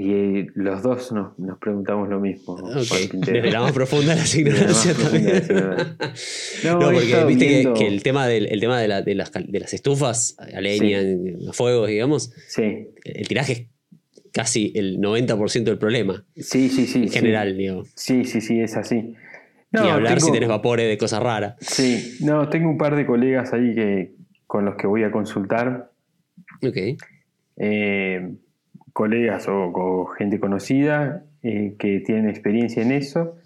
Y los dos nos, nos preguntamos lo mismo. Juan Ok. Quintero. Desde la más profunda la las también. No, No, porque viste que- viendo- que, el tema, del, el tema de, la- de las, de las estufas a leña, a fuegos, digamos, Sí, el tiraje es casi el 90% del problema sí, sí, sí. en sí. general, digo. Sí, sí, sí, es así. No, Ni hablar si tenés vapores de cosas raras. Sí, no, tengo un par de colegas ahí que, con los que voy a consultar. Ok. eh, colegas o, gente conocida eh, que tienen experiencia en eso.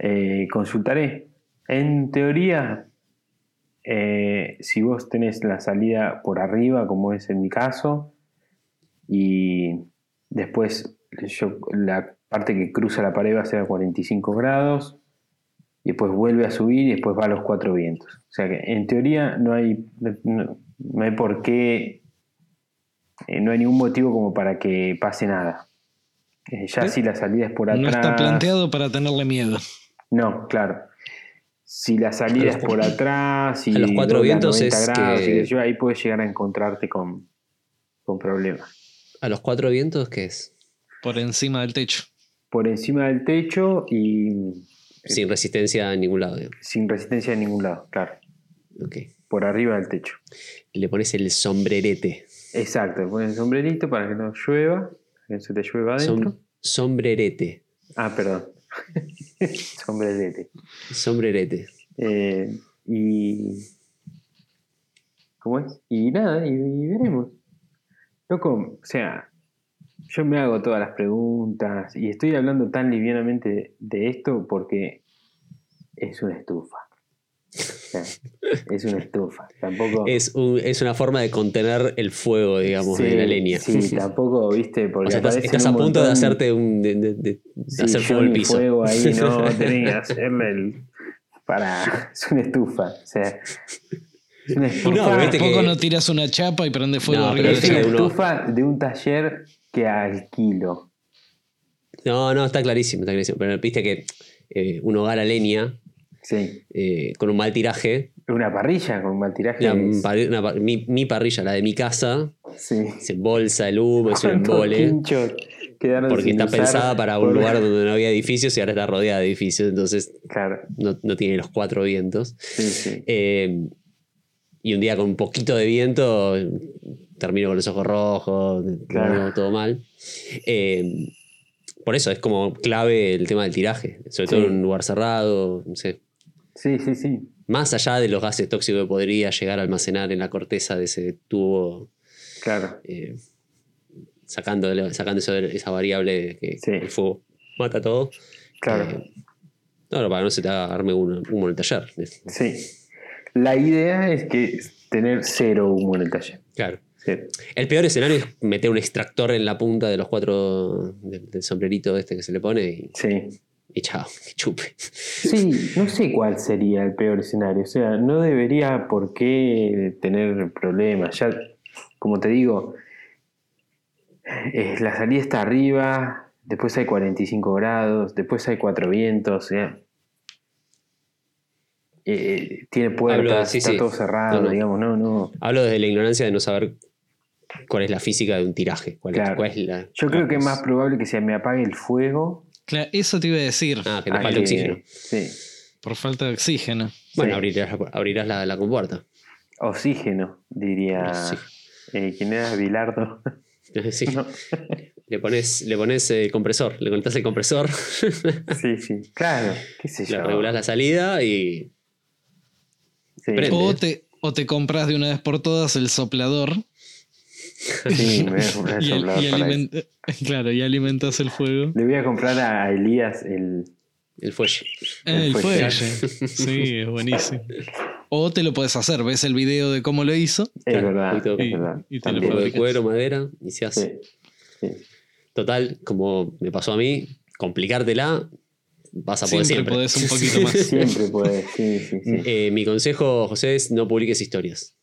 eh, consultaré. En teoría, eh, si vos tenés la salida por arriba, como es en mi caso, y después yo, la parte que cruza la pared va a ser a 45 grados, y después vuelve a subir y después va a los cuatro vientos. O sea que en teoría no hay, no hay por qué, eh, no hay ningún motivo como para que pase nada. Eh, ya ¿Eh? si la salida es por atrás. No está planteado para tenerle miedo. No, claro. Si la salida es por atrás y a los cuatro vientos 90 es grados, que- yo, ahí puedes llegar a encontrarte con, con problemas. ¿A los cuatro vientos qué es? Por encima del techo. Por encima del techo y Sin resistencia en ningún lado. digamos. sin resistencia de ningún lado, claro. Ok. Por arriba del techo. Le pones el sombrerete. Exacto, le pones el sombrerito para que no llueva, que no se te llueva adentro. Som- sombrerete. Ah, perdón. Sombrerete. Sombrerete. Eh, y. ¿Cómo es? Y nada, y, y veremos. Loco, o sea, yo me hago todas las preguntas y estoy hablando tan livianamente de, de esto porque es una estufa. Es una estufa. Tampoco. Es, un- es una forma de contener el fuego, digamos, de la leña. Sí, tampoco, viste, porque O sea, estás, a un punto de hacerte un. de, de- de- de Sí, hacer fuego al ni piso. fuego ahí, no, el. Para. Es una estufa. O sea. Es una estufa. No, Por viste poco que- no tiras una chapa y prende fuego No, arriba es la una uno- estufa de un taller que alquilo. No, no, está clarísimo, está clarísimo. Pero viste que eh, un hogar a leña Sí. eh, con un mal tiraje. Una parrilla con mal tiraje. la es- par- una par- mi, mi parrilla, la de mi casa, sí. se embolsa el humo, es un ¿Cuántos embole. Porque está pensada para un lugar donde no había edificios y ahora está rodeada de edificios, entonces Claro. no, no tiene los cuatro vientos. Sí, sí. Eh, y un día con un poquito de viento termino con los ojos rojos, Claro. todo, mal. Eh, por eso es como clave el tema del tiraje, sobre todo en un lugar cerrado, no sé. Sí, sí, sí. Más allá de los gases tóxicos que podría llegar a almacenar en la corteza de ese tubo, Claro. eh, sacando, sacando eso- esa variable de que Sí. el fuego mata todo. Claro. Eh, no, para no se te arme humo humo en el taller. Sí. La idea es que tener cero humo en el taller. Claro. Cero. El peor escenario es meter un extractor en la punta de los cuatro del, del sombrerito este que se le pone y, Sí. Y chao, chupe. Sí, no sé cuál sería el peor escenario. O sea, no debería por qué tener problemas. Ya, como te digo, eh, la salida está arriba, después hay 45 grados, después hay cuatro vientos. o sea, eh, tiene puertas, Hablo de- sí, está sí. todo cerrado, No, no. digamos, no, no. Hablo desde la ignorancia de no saber cuál es la física de un tiraje. Cuál, es- Claro. cuál es la, Yo creo que es más probable que se me apague el fuego. Claro, eso te iba a decir. Ah, que te a falta oxígeno. Sí, Por falta de oxígeno. Bueno, Sí. abrirás, abrirás la, la compuerta. oxígeno, diría. Sí. eh, ¿Quién era? Bilardo. Sí. No. Le pones, le pones el compresor, le conectás el compresor, Sí, sí, claro, qué sé yo. le regulás la salida y. Sí. O te, o te compras de una vez por todas el soplador sí, me voy a comprar y, y alimenta- claro, y alimentas el fuego. Le voy a comprar a Elías el. El fuelle. Ah, el fuelle. fuelle. Sí, es buenísimo. O te lo puedes hacer, ves el video de cómo lo hizo. Es Claro, verdad, poquito- es y- verdad. y te lo Un también. poco de cuero, madera y se hace. Sí, sí. Total, como me pasó a mí, complicártela, vas a poder Siempre siempre. podés un poquito más. Siempre sí, sí, sí. Eh, mi consejo, José, es no publiques historias.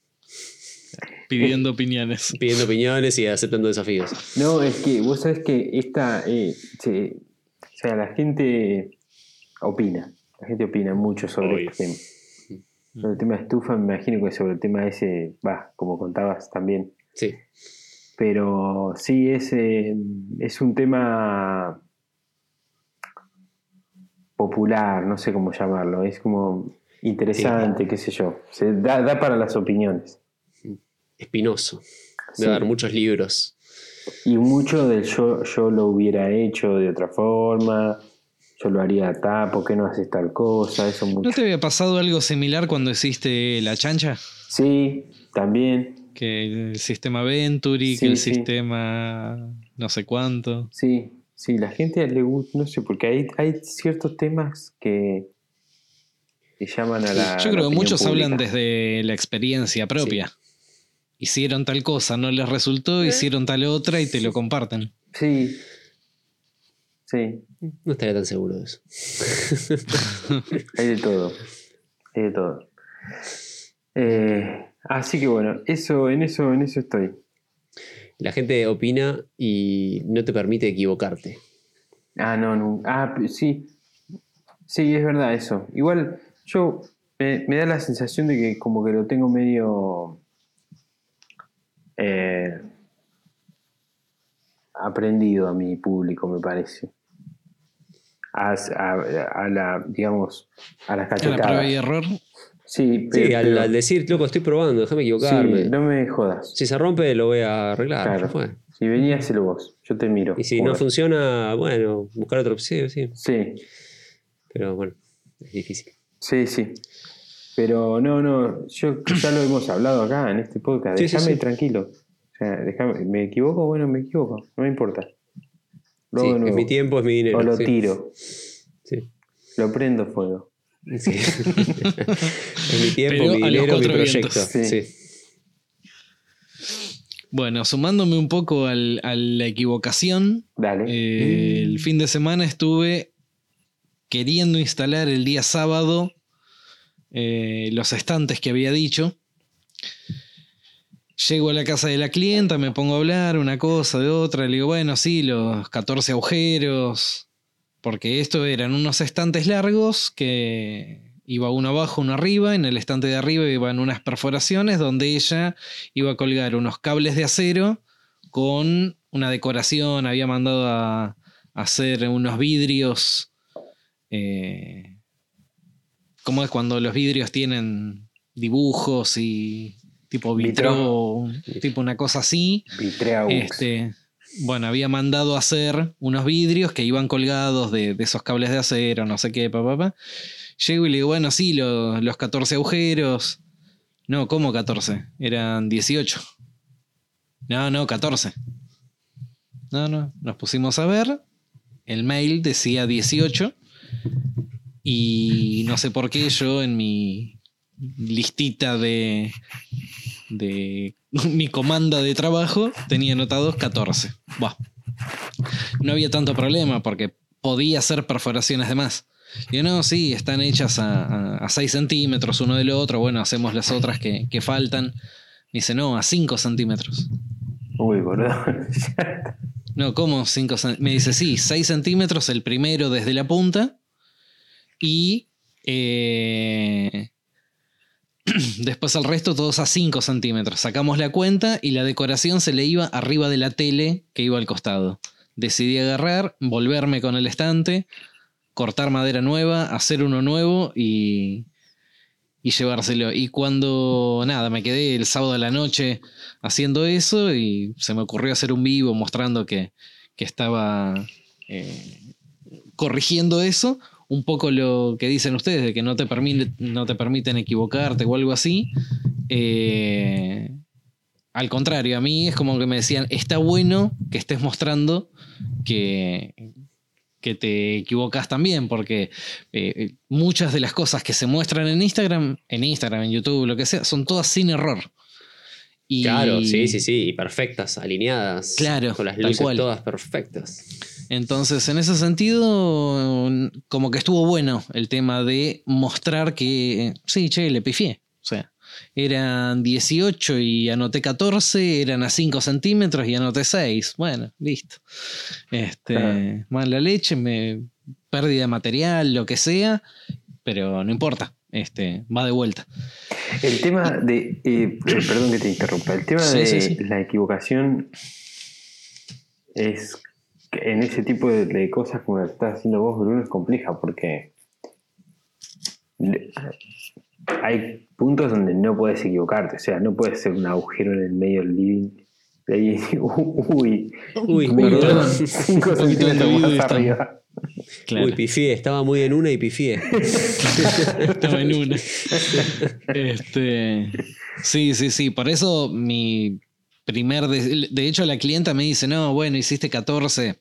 Pidiendo opiniones. Pidiendo opiniones y aceptando desafíos. No, es que vos sabés que esta. eh, se- o sea, la gente opina. La gente opina mucho sobre Obvio. este tema. Sobre el tema de estufa, me imagino que sobre el tema ese, va, como contabas también. Sí. Pero sí, es, eh, es un tema popular, no sé cómo llamarlo. Es como interesante, qué sé yo. Se da, da para las opiniones. Espinoso. Sí. Debe haber muchos libros. Y mucho del yo, yo lo hubiera hecho de otra forma, yo lo haría acá, ¿por qué no haces tal cosa? Eso mucho. ¿No te había pasado algo similar cuando hiciste la chancha? Sí, también, Que el sistema Venturi, Sí, que el sí. sistema no sé cuánto. sí, sí, la gente le gusta, no sé, porque hay, hay ciertos temas que, que llaman a la. Yo la creo que muchos hablan desde la experiencia propia. Hicieron tal cosa, no les resultó, hicieron tal otra y te lo comparten. Sí, sí, No estaría tan seguro de eso. hay de todo, hay de todo. Eh, así que bueno, eso, en eso, en eso estoy. La gente opina y no te permite equivocarte. Ah, no, no. Ah, sí. Sí, es verdad eso. Igual yo me, me da la sensación de que como que lo tengo medio eh, aprendido a mi público, me parece. A, a- a la, digamos, a las A la prueba y cachetadas. error. Sí, Sí, pero, al, decir, loco, estoy probando, déjame equivocarme. sí, no me jodas. Si se rompe, lo voy a arreglar. Claro. fue. Si venía, hacelo vos. Yo te miro. Y si no funciona, bueno, buscar otro opción, sí. Sí, Pero bueno, es difícil. Sí, sí. Pero no, no, yo ya lo hemos hablado acá en este podcast. Sí, Déjame sí. tranquilo. O sea, déjame, ¿me equivoco? Bueno, me equivoco, no me importa. Luego es mi tiempo, es mi dinero. O lo sí. tiro, Sí. lo prendo fuego. Sí. es mi tiempo, Pero mi a los dinero, mi proyecto. vientos. Sí. Sí. Bueno, sumándome un poco al- a la equivocación, Dale. eh, el fin de semana estuve queriendo instalar el día sábado eh, los estantes que había dicho. Llego a la casa de la clienta, me pongo a hablar una cosa de otra, le digo, bueno, sí, los 14 agujeros, porque esto eran unos estantes largos que iba uno abajo, uno arriba, en el estante de arriba iban unas perforaciones donde ella iba a colgar unos cables de acero con una decoración, había mandado a, hacer unos vidrios. eh, ¿Cómo es cuando los vidrios tienen dibujos y tipo vitro, tipo una cosa así? Vitreux. Este, bueno, había mandado a hacer unos vidrios que iban colgados de, de esos cables de acero, no sé qué, papá. Pa, pa. Llego y le digo, bueno, sí, lo- los 14 agujeros. No, ¿cómo 14? Eran 18. No, no, 14. No, no, nos pusimos a ver. El mail decía 18. Y no sé por qué yo en mi listita de, de mi comanda de trabajo tenía anotados 14. Buah. No había tanto problema porque podía hacer perforaciones de más. Yo no, sí, están hechas a, a, 6 centímetros uno del otro. Bueno, hacemos las otras que, que faltan. Me dice, no, a 5 centímetros. Uy, boludo. No, ¿cómo 5 centímetros? Me dice, sí, 6 centímetros el primero desde la punta. Y eh, después al resto todos a 5 centímetros. Sacamos la cuenta y la decoración se le iba arriba de la tele que iba al costado. Decidí agarrar, volverme con el estante, cortar madera nueva, hacer uno nuevo y, y llevárselo. Y cuando, nada, me quedé el sábado a la noche haciendo eso y se me ocurrió hacer un vivo mostrando que, que estaba eh, corrigiendo eso. Un poco lo que dicen ustedes, de que no te, permite, no te permiten equivocarte o algo así. Eh, al contrario, a mí es como que me decían, está bueno que estés mostrando que, que te equivocas también, porque eh, muchas de las cosas que se muestran en Instagram, en Instagram, en YouTube, lo que sea, son todas sin error. Y, Claro, sí, sí, sí. Y perfectas, alineadas. Claro, Con las luces todas perfectas. Entonces, en ese sentido, como que estuvo bueno el tema de mostrar que, sí, che, le pifié. O sea, eran 18 y anoté 14, eran a 5 centímetros y anoté 6. Bueno, listo. Este, Claro. mala leche, me, pérdida de material, lo que sea, pero no importa. Este, va de vuelta. El tema de. eh, perdón que te interrumpa. El tema Sí, de sí, sí. la equivocación es. En ese tipo de, de cosas como lo estás haciendo vos, Bruno, es compleja porque. Hay puntos donde no puedes equivocarte. O sea, no puedes hacer un agujero en el medio del living. de ahí, uy, Uy, me quedo perdón. 5 Un poquito centímetros más arriba. Claro. Uy, pifié. Estaba muy en una y pifié. Estaba en una. Este, sí, sí, sí. Por eso mi primer. De, de hecho, la clienta me dice: No, bueno, hiciste 14.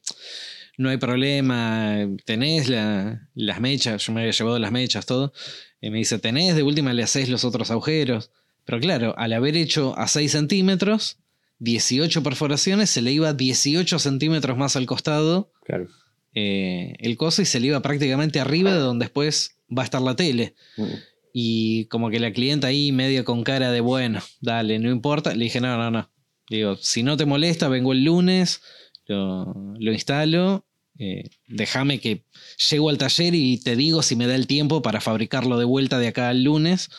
No hay problema. Tenés la- las mechas. Yo me había llevado las mechas, todo. Y me dice: Tenés, de última le hacés los otros agujeros. Pero claro, al haber hecho a 6 centímetros, 18 perforaciones, se le iba 18 centímetros más al costado Claro. eh, el coso y se le iba prácticamente arriba de donde después va a estar la tele. Y como que la clienta ahí medio con cara de bueno, dale, no importa. Le dije, no, no, no. Digo, si no te molesta, vengo el lunes, lo, lo instalo, eh, déjame que llego al taller y te digo si me da el tiempo para fabricarlo de vuelta de acá al lunes.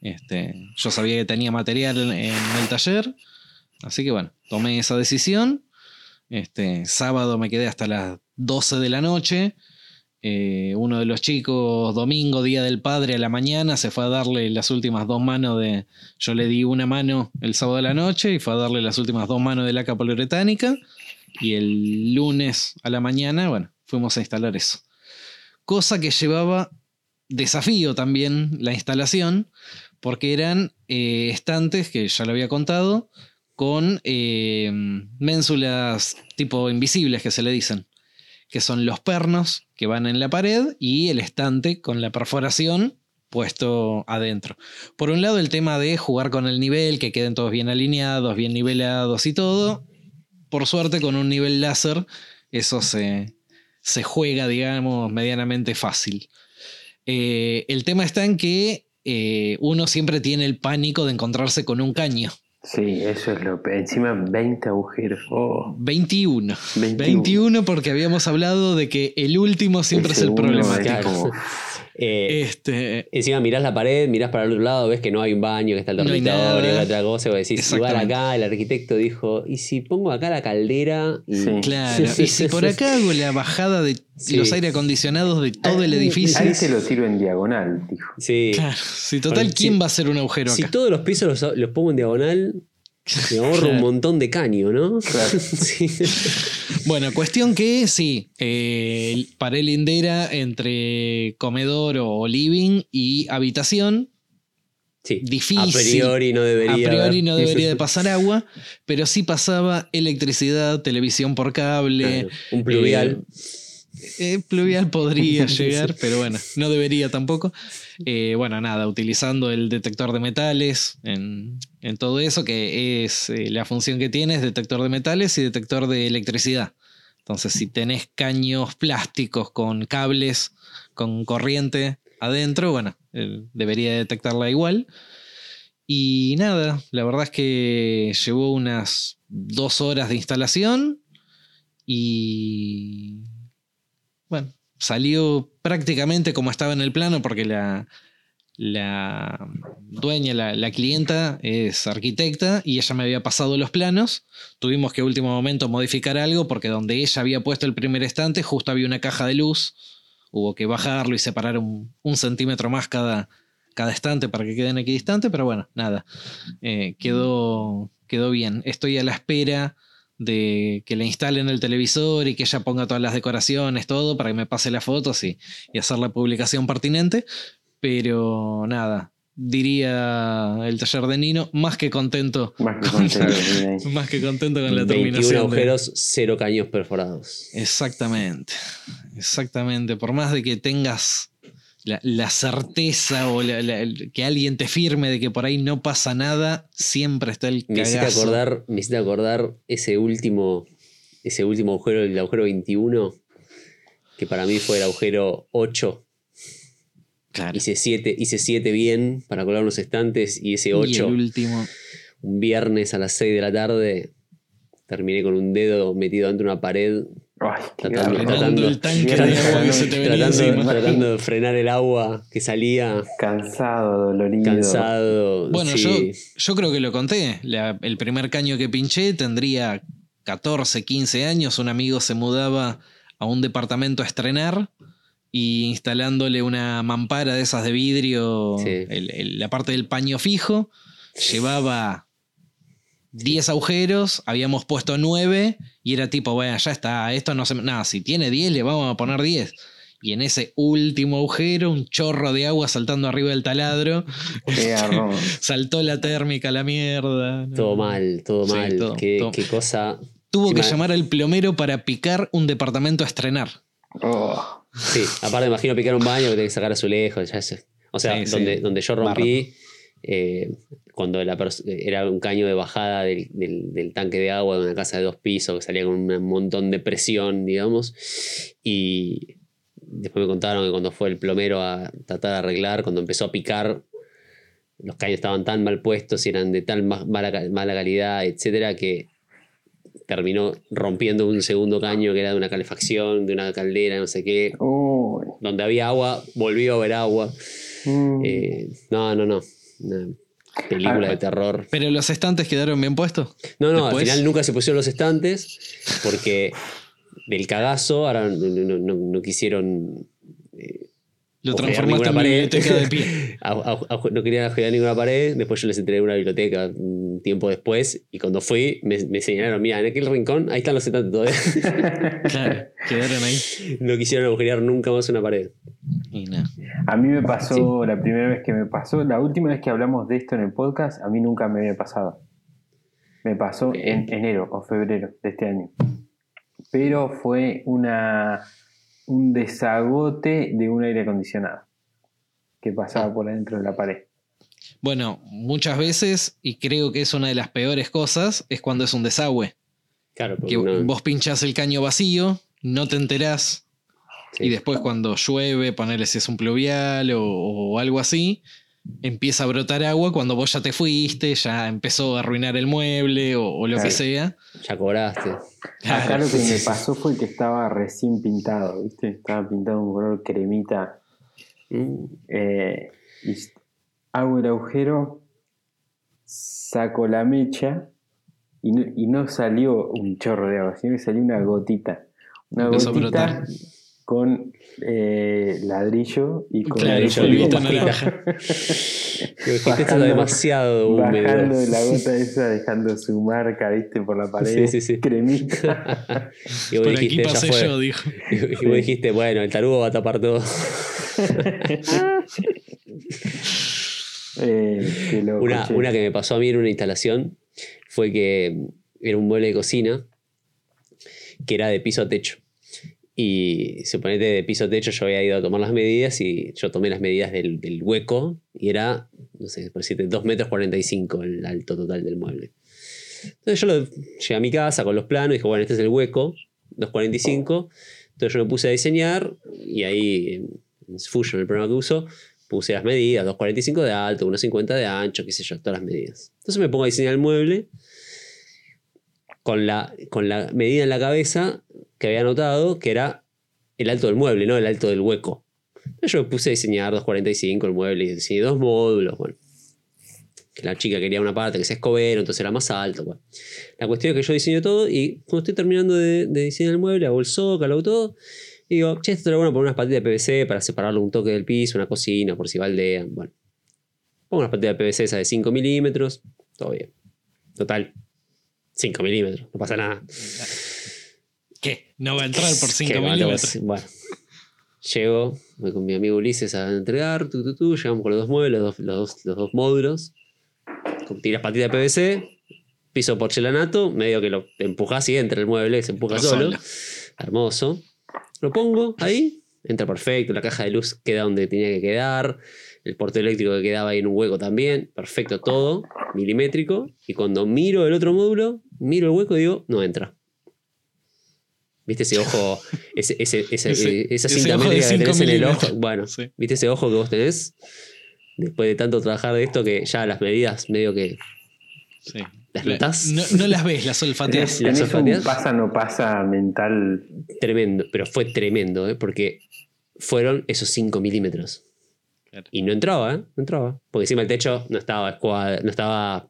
Este, yo sabía que tenía material en, en el taller, así que bueno, tomé esa decisión. Este, sábado me quedé hasta las 12 de la noche. Eh, uno de los chicos, domingo, día del padre, a la mañana, se fue a darle las últimas dos manos de. Yo le di una mano el sábado de la noche y fue a darle las últimas dos manos de la capa poliuretánica. Y el lunes a la mañana, bueno, fuimos a instalar eso. Cosa que llevaba desafío también la instalación, porque eran eh, estantes, que ya lo había contado, con eh, ménsulas tipo invisibles que se le dicen, que son los pernos que van en la pared y el estante con la perforación puesto adentro. Por un lado el tema de jugar con el nivel, que queden todos bien alineados, bien nivelados y todo. Por suerte con un nivel láser eso se, se juega, digamos, medianamente fácil. Eh, el tema está en que eh, uno siempre tiene el pánico de encontrarse con un caño. Sí, eso es lo peor. Encima 20 agujeros. Oh, 21. 21. 21 porque habíamos hablado de que el último siempre es el es Claro. como- Eh, Este, Encima mirás la pared, mirás para el otro lado, ves que no hay un baño, que está el dormitorio, que otra cosa, y decís, igual acá el arquitecto dijo, ¿y si pongo acá la caldera? Y- Sí. claro. Y si por acá hago la bajada de Sí. los aire acondicionados de todo el edificio. Ahí te lo tiro en diagonal, dijo. Sí. Claro. Si total, Bueno, ¿quién si- va a hacer un agujero Si acá? todos los pisos los, los pongo en diagonal, me ahorro un montón de caño, ¿no? Claro. Sí. Bueno, cuestión que sí, eh, paré lindera entre comedor o living y habitación. Sí. Difícil. A priori no debería. A priori no debería de pasar agua, pero sí pasaba electricidad, televisión por cable. Claro, Un pluvial. Eh, pluvial podría llegar, pero bueno, no debería tampoco. Eh, bueno, nada, utilizando el detector de metales en, todo eso, que es eh, la función que tiene, es detector de metales y detector de electricidad. Entonces, si tenés caños plásticos con cables, con corriente adentro, bueno, eh, debería detectarla igual. Y nada, la verdad es que llevó unas dos horas de instalación y bueno, salió prácticamente como estaba en el plano porque la, la dueña, la, la clienta es arquitecta y ella me había pasado los planos. Tuvimos que último momento modificar algo porque donde ella había puesto el primer estante justo había una caja de luz. Hubo que bajarlo y separar un, un centímetro más cada, cada estante para que queden equidistante, pero bueno, nada, eh, quedó, quedó bien. Estoy a la espera de que le instalen el televisor y que ella ponga todas las decoraciones, todo, para que me pase las fotos y, y hacer la publicación pertinente. Pero nada, diría el taller de Nino, más que contento, Más que contento, ahí. más que contento con la 21 terminación. de- agujeros, cero caños perforados. Exactamente, exactamente. Por más de que tengas la, la certeza o la- que alguien te firme de que por ahí no pasa nada, siempre está el Me hiciste cagazo. acordar, me hiciste acordar ese último, ese último agujero, el agujero 21, que para mí fue el agujero 8. Claro. Hice 7, hice 7 bien para colar unos estantes y ese Y el 8, último. un viernes a las 6 de la tarde, terminé con un dedo metido de una pared, Ay, Tratando- el tanque Tratando- de agua que se te venía tratando, encima. tratando de frenar el agua que salía, Cansado, dolorido. cansado. Bueno, sí. yo, yo creo que lo conté. La- el primer caño que pinché tendría 14, 15 años. Un amigo se mudaba a un departamento a estrenar y instalándole una mampara de esas de vidrio, Sí. el- el- la parte del paño fijo, llevaba 10 agujeros, habíamos puesto 9 y era tipo, bueno, ya está, esto no se... Nada, si tiene 10 le vamos a poner 10. Y en ese último agujero, un chorro de agua saltando arriba del taladro. Qué. Saltó la térmica, a la mierda. no. Todo mal, todo Sí, mal. todo- qué, todo. qué cosa. Tuvo que llamar al plomero para picar un departamento a estrenar. Oh, Sí, aparte imagino picar un baño que tenés que sacar azulejos. Ya sé. O sea, Sí, sí. donde, donde yo rompí, eh, cuando la era un caño de bajada del, del- del tanque de agua de una casa de dos pisos que salía con un montón de presión, digamos. Y después me contaron que cuando fue el plomero a tratar de arreglar, cuando empezó a picar, los caños estaban tan mal puestos y eran de tan ma- mala, mala calidad, etcétera, que terminó rompiendo un segundo caño que era de una calefacción, de una caldera, no sé qué. uy. Donde había agua, volvió a haber agua. Mm. Eh, no, no, no. Una película Ah. de terror. Pero los estantes quedaron bien puestos. No, no, Después- al final nunca se pusieron los estantes porque del cagazo ahora no, no- no- no quisieron Lo transformaste en pared. biblioteca de pie. a- a- a- no querían ajugar ninguna pared. Después yo les entregué una biblioteca un tiempo después y cuando fui me, me señalaron, mira, en aquel rincón, ahí están los estantes todavía. Claro, quedaron ahí. no quisieron agujerear nunca más una pared. Y nada. A mí me pasó la primera vez que me pasó, la última vez que hablamos de esto en el podcast, a mí nunca me había pasado. Me pasó en enero o febrero de este año. Pero fue una un desagote de un aire acondicionado que pasaba por adentro de la pared. Bueno, muchas veces, y creo que es una de las peores cosas, es cuando es un desagüe. Claro, porque Que no- vos pinchás el caño vacío, no te enterás, sí. y después cuando llueve, ponerle si es un pluvial o, o algo así, empieza a brotar agua cuando vos ya te fuiste, ya empezó a arruinar el mueble o, o lo que sea. ya cobraste. Acá lo que me pasó fue que estaba recién pintado, ¿viste? Estaba pintado un color cremita. Mm. eh, y hago el agujero, saco la mecha y no, y no salió un chorro de agua, sino que salió una gotita. Una Empezó a gotita brotar. con eh, ladrillo y con Claro, naranja. Digo, Dijiste, esto está Bajando- demasiado húmedo. Bajando de la gota esa, dejando su marca, viste, por la pared. Sí, sí, sí. Cremita. y vos Por aquí dijiste, ya pasé fue. yo, dijo. Y vos dijiste, bueno, el tarugo va a tapar todo. Eh, loco, Una, che. una que me pasó a mí en una instalación fue que era un mueble de cocina que era de piso a techo. Y suponete de piso techo yo había ido a tomar las medidas y yo tomé las medidas del, hueco y era, no sé, por decirte, 2 metros 45 el alto total del mueble. Entonces yo lo, llegué a mi casa con los planos y dije, bueno, este es el hueco, 2.45. Entonces yo me puse a diseñar y ahí en Fusion, el programa que uso, puse las medidas, 2.45 de alto, 1.50 de ancho, qué sé yo, todas las medidas. Entonces me pongo a diseñar el mueble con la, con la medida en la cabeza que había anotado, que era el alto del mueble, no el alto del hueco. Yo me puse a diseñar 2.45 el mueble y diseñé dos módulos, bueno. Que la chica quería una parte que sea escobero, entonces era más alto. Bueno. La cuestión es que yo diseño todo y cuando estoy terminando de, de diseñar el mueble, hago el zócalo, todo. Y digo, che, esto era bueno poner unas patitas de PVC para separarlo un toque del piso, una cocina, por si baldean. Bueno. Pongo unas patitas de PVC esas de 5 milímetros, todo bien. Total, 5 milímetros, no pasa nada. ¿Qué? No va a entrar por 5 ¿Qué va? milímetros. Bueno, llego, voy con mi amigo Ulises a entregar, tu, tu, tu, llegamos con los dos muebles, los dos, los dos, los dos módulos, con tiras patitas de PVC, piso porcelanato, medio que lo empujas y entra el mueble, se empuja solo. solo. Hermoso. Lo pongo ahí, entra perfecto, la caja de luz queda donde tenía que quedar, el portero eléctrico que quedaba ahí en un hueco también, perfecto todo, milimétrico. Y cuando miro el otro módulo, miro el hueco y digo, no entra. ¿Viste ese ojo, ese, ese, ese- Ese- eh, esa cinta métrica que tenés en el ojo? Bueno, Sí. ¿viste ese ojo que vos tenés? Después de tanto trabajar de esto que ya las medidas medio que Sí. ¿Las La- notás? No, no las ves, las olfateas. ¿Las tenés un olfateas? pasa no pasa mental. tremendo, pero fue tremendo, ¿eh? porque fueron esos 5 milímetros. Claro. Y no entraba, ¿eh? No entraba. Porque encima el techo no estaba escuadra- no estaba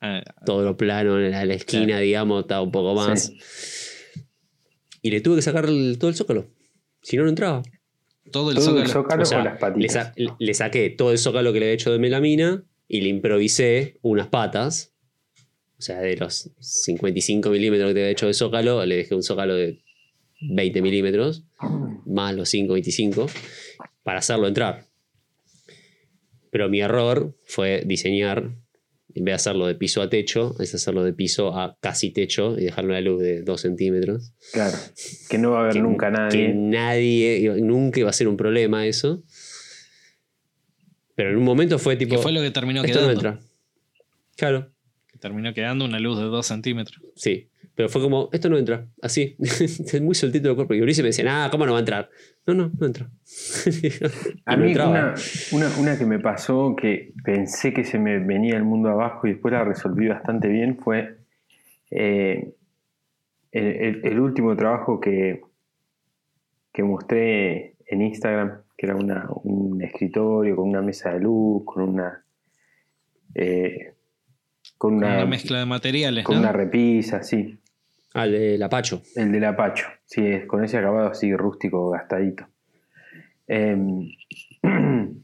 Ah, todo lo plano en la, la esquina, Claro. digamos, estaba un poco más. Y le tuve que sacar el- todo el zócalo. Si no, no entraba. todo el Todo zócalo. el zócalo O sea, con las le, patitas. sa- le saqué todo el zócalo que le había hecho de melamina y le improvisé unas patas. O sea, de los 55 milímetros que te había hecho de zócalo, le dejé un zócalo de 20 milímetros, más los 5, 25, para hacerlo entrar. Pero mi error fue diseñar, en vez de hacerlo de piso a techo, es hacerlo de piso a casi techo y dejarlo una luz de 2 centímetros. Claro. Que no va a haber Que- nunca Que nadie. nadie, iba- nunca iba a ser un problema eso. Pero en un momento fue tipo. Que fue lo que terminó no quedando. entra. Claro, Que terminó quedando una luz de 2 centímetros. sí. Pero fue como, esto no entra. Así. es muy soltito el cuerpo. Y Ulises me decía, ah, ¿cómo no va a entrar? No, no, no entra. A no mí entraba. una, una, una que me pasó que pensé que se me venía el mundo abajo y después la resolví bastante bien fue eh, el, el- el último trabajo que, que mostré en Instagram, que era una- un escritorio con una mesa de luz, con una... eh, con Con una, una mezcla de materiales, con ¿no? una repisa, sí. Ah, el del Apacho. El del Apacho, sí, es con ese acabado así rústico, gastadito. Em,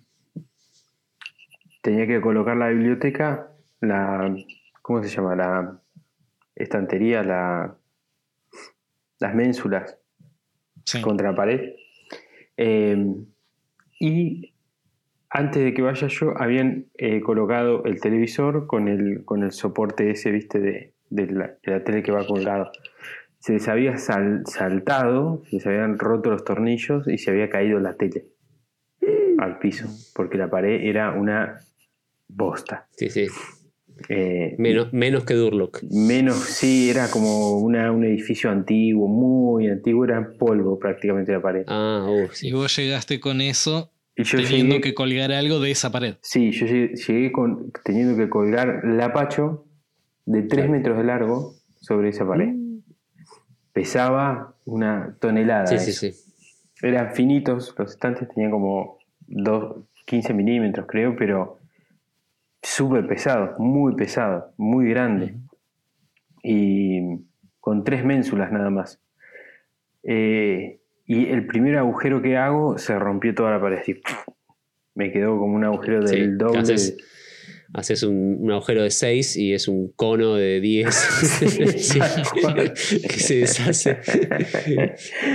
tenía que colocar la biblioteca, la. ¿Cómo se llama? La estantería, la, las ménsulas Sí. contra la pared. Em, y antes de que vaya yo, habían eh, colocado el televisor con el, con el soporte ese, viste, de, de la, de la tele que va colgado. Se les había sal- saltado, se les habían roto los tornillos y se había caído la tele al piso, porque la pared era una bosta. Sí, sí. Eh, Menos, menos que Durlock. Menos, sí, era como una- un edificio antiguo, muy antiguo, era polvo prácticamente la pared. Ah, uh, sí. Y vos llegaste con eso Y yo teniendo llegué, que colgar algo de esa pared. sí, yo llegué, llegué con, teniendo que colgar lapacho de 3 Claro. metros de largo sobre esa pared. Pesaba una tonelada. Sí, sí, eso. sí. Eran finitos, los estantes tenían como dos, 15 milímetros, creo, pero súper pesado, muy pesado, muy grande. Y con tres ménsulas nada más. Eh, y el primer agujero que hago se rompió toda la pared. así, me quedó como un agujero Sí, del doble. haces- Haces un, un agujero de 6 y es un cono de 10 Sí, que se deshace.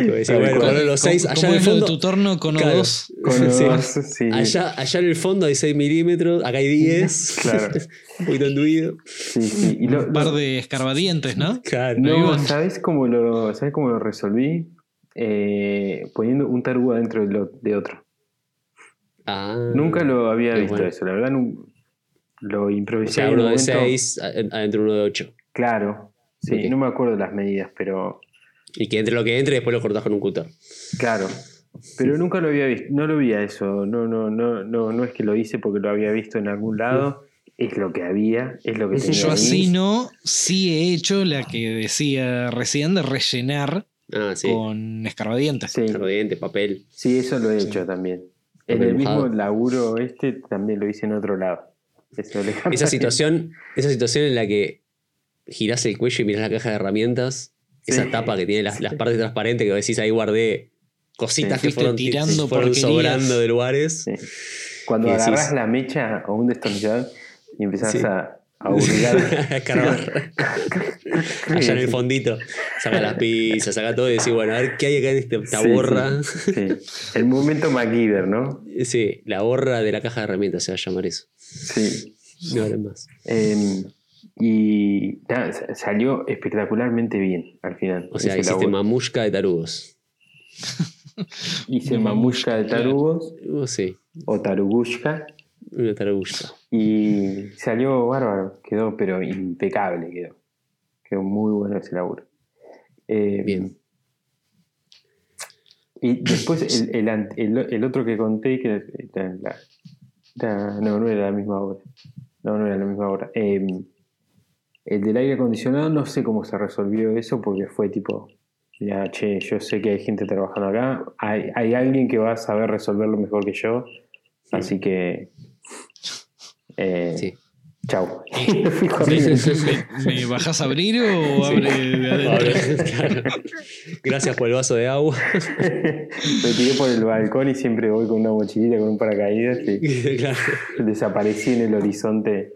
Decís, bueno, con los 6 ¿Cómo- allá en el lo de fondo. tu torno con Claro. O2? Con Sí. dos, sí. Allá, allá en el fondo hay 6 milímetros, acá hay 10. Claro. un poquito enduido. Sí, sí. Y lo- Un par lo- de escarbadientes, ¿no? Claro. No No. ¿sabes cómo lo, ¿sabes cómo lo resolví? Eh, poniendo un tarugo adentro de, lo- de otro. Ah. Nunca lo había visto bueno. eso, la verdad nu- lo O improvisé. sea, un uno de momento. 6 adentro uno de 8. Claro, sí, no me acuerdo las medidas, pero Y que entre lo que entre y después lo cortás con un cúter. claro. Pero nunca lo había visto, no lo vi a eso, no, no, no, no, no es que lo hice porque lo había visto en algún lado, es lo que había, es lo que tenía Yo así no, sí he hecho la que decía recién de rellenar Ah, sí. con escarbadientes. Sí, Diente, papel. sí, eso lo he Sí. hecho también. En el mismo laburo este también lo hice en otro lado. Esa situación, esa situación en la que girás el cuello y mirás la caja de herramientas, esa tapa que tiene las, las partes transparentes que decís ahí guardé cositas Sí. que fueron, tirando fueron sobrando de lugares. Sí. Cuando decís- agarras la mecha o un destornillador y empezás Sí. a, a. A. Allá en el fondito. Saca las pizzas, saca todo y decís, bueno, a ver qué hay acá en este- esta Sí, borra. Sí. El momento MacGyver, ¿no? Sí, la borra de la caja de herramientas se va a llamar eso. Sí. No hablen más. Eh, y nada, salió espectacularmente bien al final. O sea, hiciste mamushka de tarugos. hice mamushka de tarugos Uh, sí, o tarugushka una y salió bárbaro, quedó pero impecable quedó. Quedó muy bueno ese laburo. Eh, Bien. Y después el, el ant- el- el otro que conté, que era la- no, no era la misma obra. No, no era la misma obra. Eh, el del aire acondicionado, no sé cómo se resolvió eso, porque fue tipo, ya, che, yo sé que hay gente trabajando acá, hay, hay alguien que va a saber resolverlo mejor que yo, así que... eh, Sí. Chau. Y me fui corriendo. ¿Me, me bajás a abrir o abre de adentro? Ahora, claro. Gracias por el vaso de agua. Me tiré por el balcón y siempre voy con una mochilita con un paracaídas y Claro. desaparecí en el horizonte.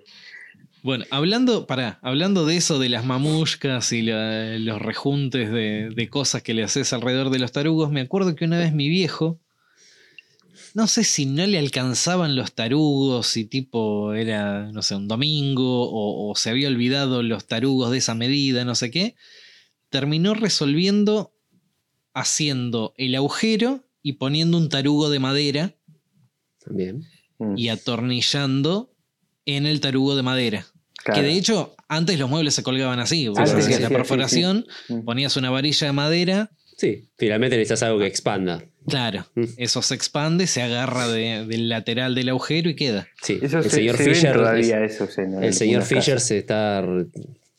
Bueno, hablando, pará, hablando de eso de las mamushkas y la- los rejuntes de, de cosas que le haces alrededor de los tarugos, me acuerdo que una vez mi viejo, no sé si no le alcanzaban los tarugos, si tipo era, no sé, un domingo o, o se había olvidado los tarugos de esa medida, no sé qué, terminó resolviendo haciendo el agujero y poniendo un tarugo de madera También. Mm, y atornillando en el tarugo de madera. claro. Que de hecho, antes los muebles se colgaban así. Vos Antes hacías se la perforación, Mm. ponías una varilla de madera, Sí, finalmente necesitas algo que expanda. Claro, Mm. eso se expande, se agarra de- del lateral del agujero y queda. Sí, Eso el se, señor se Fisher. todavía es- esos en el señor Fisher casas. se está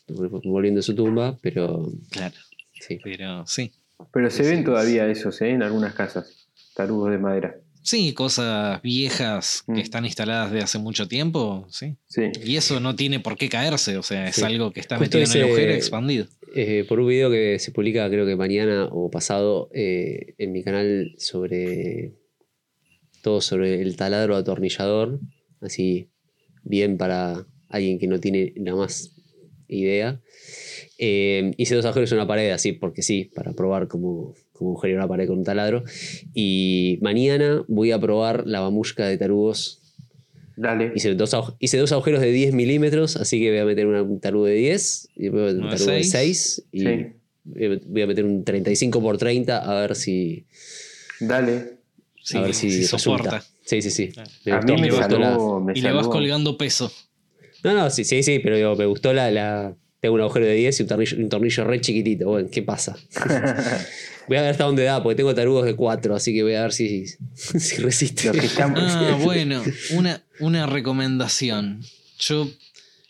volviendo de su tumba, pero Claro, sí. pero sí. Pero se ven todavía esos ¿eh? en algunas casas. Tarugos de madera. Sí, cosas viejas Mm. que están instaladas de hace mucho tiempo, sí. Sí. Y eso no tiene por qué caerse, o sea, es Sí. algo que está Justo metido en el ese- agujero expandido. Eh, por un video que se publica creo que mañana o pasado eh, en mi canal sobre todo sobre el taladro atornillador, así bien para alguien que no tiene nada más idea. Eh, hice dos agujeros en una pared así porque sí, para probar cómo, cómo agujerear una pared con un taladro. Y mañana voy a probar la mamushka de tarugos Dale. Hice dos, hice dos agujeros de 10 milímetros, así que voy a meter un tarugo de 10 y después un Uno de tarugo de seis. 6 y Sí. voy a- voy a meter un 35 por 30 a ver si, Dale. Sí, a ver si, si resulta. soporta. Sí, sí, sí. Me A gustó, mí me me gustó la- me Y le vas colgando peso. No, no, sí, sí, sí, pero digo, me gustó la, la- Tengo un agujero de 10 y un tornillo, un tornillo re chiquitito. Bueno, ¿qué pasa? voy a ver hasta dónde da, porque tengo tarugos de 4, así que voy a ver si, si resiste. Ah, bueno, una, una recomendación. Yo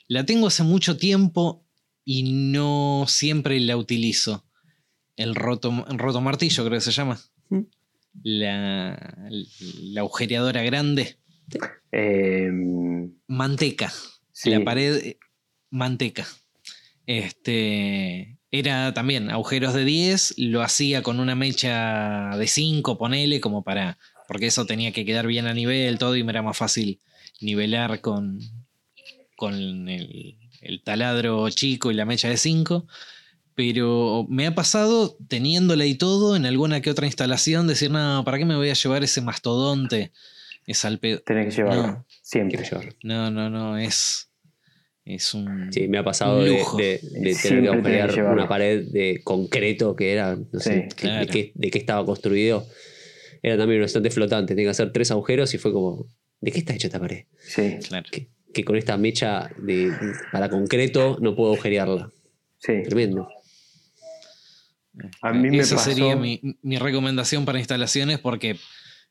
la tengo hace mucho tiempo y no siempre la utilizo. El roto, roto martillo, creo que se llama. Mm. La, la agujereadora grande. Em, Manteca. sí. La pared, eh, manteca. Este. Era también agujeros de 10, lo hacía con una mecha de 5, ponele, como para. Porque eso tenía que quedar bien a nivel, todo, y me era más fácil nivelar con, con el, el taladro chico y la mecha de 5. Pero me ha pasado, teniéndola y todo, en alguna que otra instalación, decir, no, ¿para qué me voy a llevar ese mastodonte? Es al pedo. Tenés que llevarlo. No. Siempre. No, no, no, es. Es un. Sí, me ha pasado de, lujo. de- de tener Siempre que agujerear una pared de concreto que era, no sé, Sí, de- claro. de, qué, de qué estaba construido. Era también un estante flotante, tenía que hacer tres agujeros y fue como, ¿de qué está hecha esta pared? Sí, Claro. Que, que con esta mecha de, para concreto no puedo agujerearla. sí. Tremendo. A mí me Esa pasó. sería mi, mi recomendación para instalaciones porque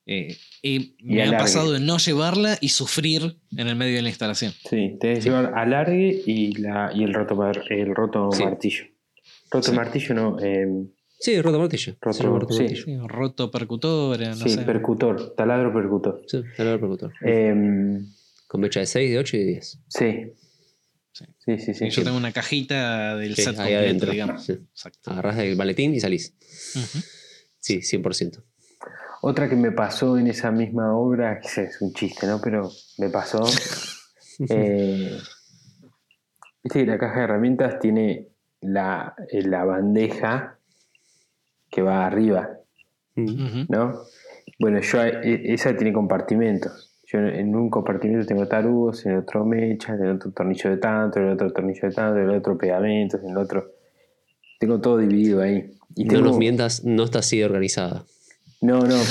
eh, he- me ha alargue. pasado de no llevarla y sufrir en el medio de la instalación. Sí, tenés que llevar alargue y, la, y el roto, el roto Sí. martillo. Roto Sí. martillo no. em, Sí, roto martillo. Roto- roto sí. martillo. Sí, roto percutora, no sí, sé. percutor, taladro percutor. Sí, taladro percutor. Em, Con mecha de 6, de 8 y de 10. sí. Sí. Sí, sí, sí. Y yo tengo una cajita del Sí, set ahí completo, adentro. digamos. Sí. Exacto. Agarrás el maletín y salís. Ujú. Sí, 100%. Otra que me pasó en esa misma obra, que es un chiste, ¿no? Pero me pasó. eh, Viste que la caja de herramientas tiene la, eh, la bandeja que va arriba. ¿no? Bueno, yo eh, esa tiene compartimentos. Yo en un compartimento tengo tarugos, en otro mechas, en otro tornillo de tanto, en otro tornillo de tanto, en el otro pegamentos, en el otro. Tengo todo dividido ahí. Y No tengo- nos mientas, no está así organizada. No, no.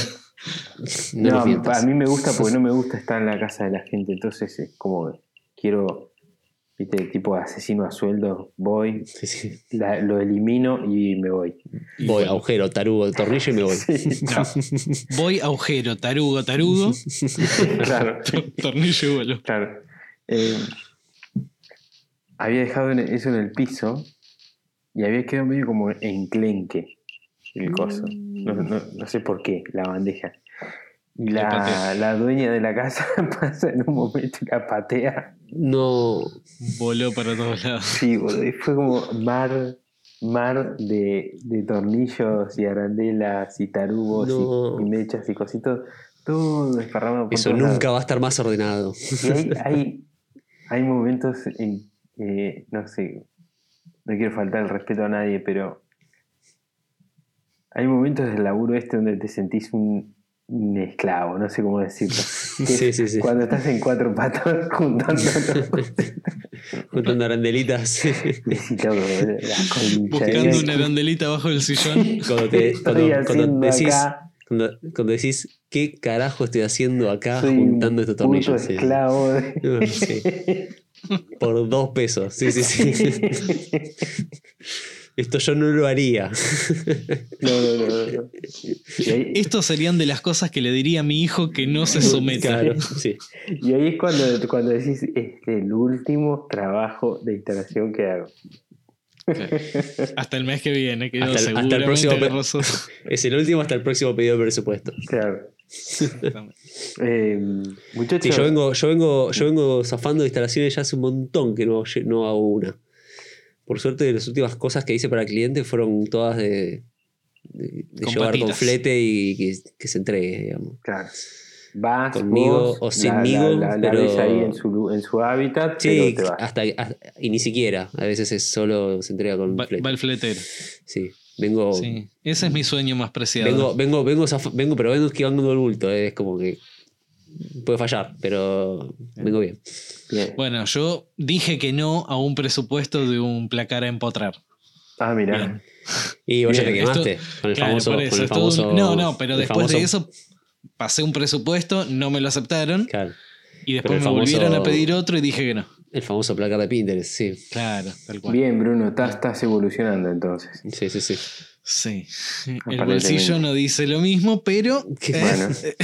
No, a mí me gusta porque no me gusta estar en la casa de la gente. Entonces es como quiero, viste, tipo asesino a sueldo, voy, Sí, sí. la- lo elimino y me voy. Voy, agujero, tarugo, tornillo y me voy. Sí, No. Voy, agujero, tarugo, tarugo, claro. tornillo y vuelo. Claro. Eh, había dejado eso en el piso y había quedado medio como enclenque el coso. No, no- no sé por qué, la bandeja. Y La la, dueña de la casa pasa en un momento y la patea. No. Voló para todos lados. Sí, boludo, y fue como mar, mar de, de tornillos y arandelas y tarugos y- No. y, mechas y cositos. Todo desparramado por Eso todos lados. nunca va a estar más ordenado. Y hay, hay, hay momentos en que, no sé, no quiero faltar el respeto a nadie, pero hay momentos del laburo este donde te sentís un, un esclavo, no sé cómo decirlo. Sí, sí, sí. Cuando estás en cuatro patas juntando Juntando arandelitas. Buscando una arandelita abajo del sillón. Cuando, ¿Qué te, cuando, cuando decís, acá? cuando, cuando decís, ¿qué carajo estoy haciendo acá Soy juntando un estos tornillos? Sí. esclavo de- Sí. Por dos pesos. Sí, sí, sí. Esto yo no lo haría. No, no, no, no, no. Y ahí, Estos serían de las cosas que le diría a mi hijo que no se someta. Claro, sí. y ahí es cuando, cuando decís, este es el último trabajo de instalación que hago. Hasta el mes que viene, que Hasta el- hasta el próximo Es el último hasta el próximo pedido de presupuesto. Claro. Eh, muchachos, Sí, yo vengo, yo vengo, yo vengo zafando de instalaciones ya hace un montón que no, no hago una. Por suerte, las últimas cosas que hice para clientes fueron todas de, de, de Con llevar con flete y que, que se entregue, digamos. claro. Vas Conmigo vos, o la- sinmigo, la, la, la pero- ves ahí en su, en su hábitat, Sí, pero te vas. hasta, hasta- y ni siquiera. A veces es solo se entrega con Va, flete. va el fletero. Sí, vengo, Sí. Ese es mi sueño más preciado. vengo, vengo, vengo, vengo, pero vengo esquivando el bulto. eh, Es como que puede fallar, pero vengo bien. Bien. Bueno, yo dije que no a un presupuesto de un placar a empotrar. Ah, mira. Bien. Y vos ya te quemaste esto- con el Claro, famoso. por eso, con el un- famoso- no, no, pero después de eso pasé un presupuesto, no me lo aceptaron Claro, y después me famoso- volvieron a pedir otro y dije que no. el famoso placar de Pinterest, sí. Claro, tal cual. Bien, Bruno, estás, estás evolucionando entonces. Sí, sí, sí. Sí. El bolsillo no dice lo mismo, pero. Qué eh, Bueno, eh,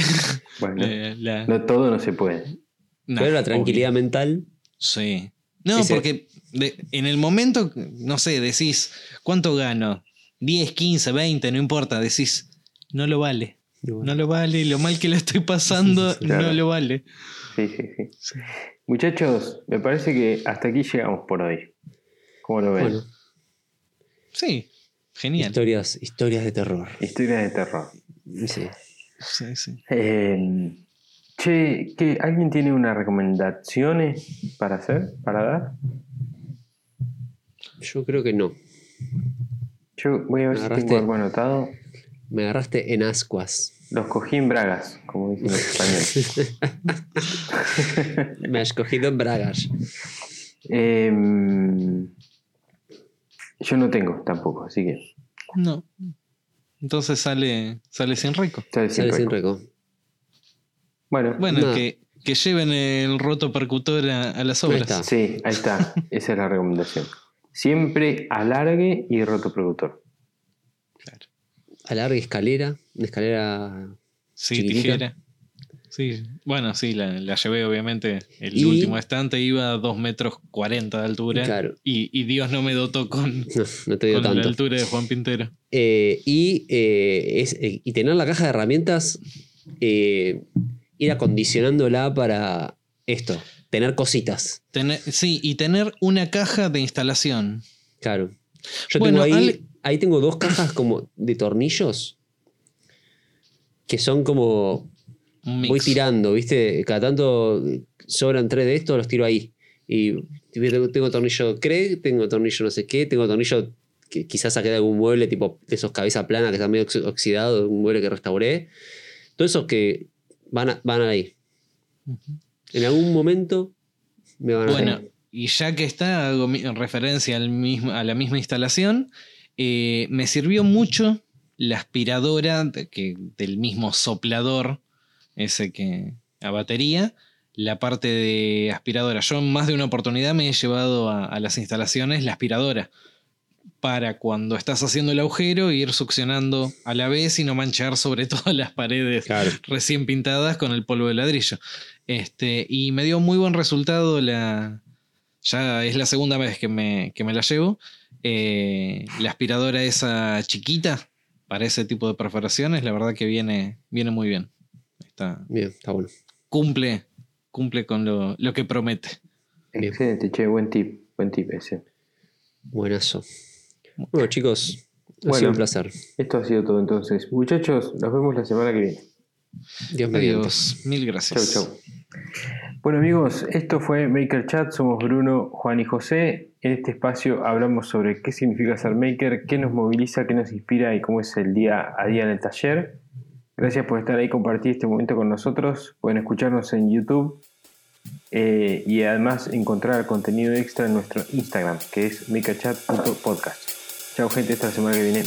bueno. eh, la- No todo no se puede. no, Pero la obvio. tranquilidad mental. Sí. No, Ese- porque de- en el momento, no sé, decís, ¿cuánto gano? 10, 15, 20, no importa, decís, no lo vale. No lo vale, lo mal que lo estoy pasando Claro. no lo vale. Sí, sí, sí. Muchachos, me parece que hasta aquí llegamos por hoy. ¿Cómo lo ven? Bueno, Sí, genial. historias, historias de terror. Historia de terror. Sí. Sí, sí. Eh, che, ¿qué, ¿alguien tiene unas recomendaciones para hacer, para dar? Yo creo que no. Yo voy a ver Me si agarraste. tengo algo anotado. Me agarraste en ascuas. Los cogí en bragas, como dicen los españoles. Me has cogido en bragas. Eh, yo no tengo tampoco, así que. No. Entonces sale, sale sin rico. sale Sale sin sin récord. reco. Bueno, Bueno, que, que lleven el roto percutor a, a las Ahí obras. está. sí, ahí está. Esa es la recomendación. Siempre alargue y roto productor. Claro. Alargue escalera. Una escalera. Sí, Chiquitita. tijera. Sí, bueno, sí, la, la llevé obviamente. El Y- último estante iba a 2 metros 40 de altura. Claro. Y, y Dios no me dotó con, No, no te digo con la altura de Juan Pintero. Eh, y, eh, es- eh, y tener la caja de herramientas, ir acondicionándola para esto, tener cositas. Tener, sí, y tener una caja de instalación. Claro. Yo Bueno, tengo ahí, ahí tengo dos cajas como de tornillos que son como mix. voy tirando, ¿viste? Cada tanto sobran tres de estos, los tiro ahí. Y tengo, tornillo Craig, tengo tornillo no sé qué, tengo tornillo que quizás saqué de algún mueble, tipo de esos cabeza plana que están medio oxi- oxidados, un mueble que restauré. Todos esos que van, a- van ahí. En algún momento me van a Bueno, y ya que está, hago mi- referencia al mismo, a la misma instalación, eh, me sirvió mucho la aspiradora que, del mismo soplador, ese que a batería, la parte de aspiradora. Yo en más de una oportunidad me he llevado a, las instalaciones la aspiradora para cuando estás haciendo el agujero ir succionando a la vez y no manchar sobre todas las paredes recién pintadas con el polvo de ladrillo. Este, y me dio muy buen resultado la... Ya es la segunda vez que me, me la llevo. Eh, la aspiradora esa chiquita para ese tipo de perforaciones, la verdad que viene, viene muy bien. Está, bien, está bueno. Cumple, cumple con lo, que promete. Excelente, che, buen tip, buen tip ese. Buenazo. Bueno, chicos, ha sido un placer. Esto ha sido todo entonces. Muchachos, nos vemos la semana que viene. Dios Adiós. Mil gracias. Chau, chau. Bueno amigos, esto fue Maker Chat, somos Bruno, Juan y José. En este espacio hablamos sobre qué significa ser maker, qué nos moviliza, qué nos inspira y cómo es el día a día en el taller. Gracias por estar ahí compartir este momento con nosotros. Pueden escucharnos en YouTube eh, y además encontrar contenido extra en nuestro Instagram, que es makerchat.podcast. Chao gente, esta semana que viene.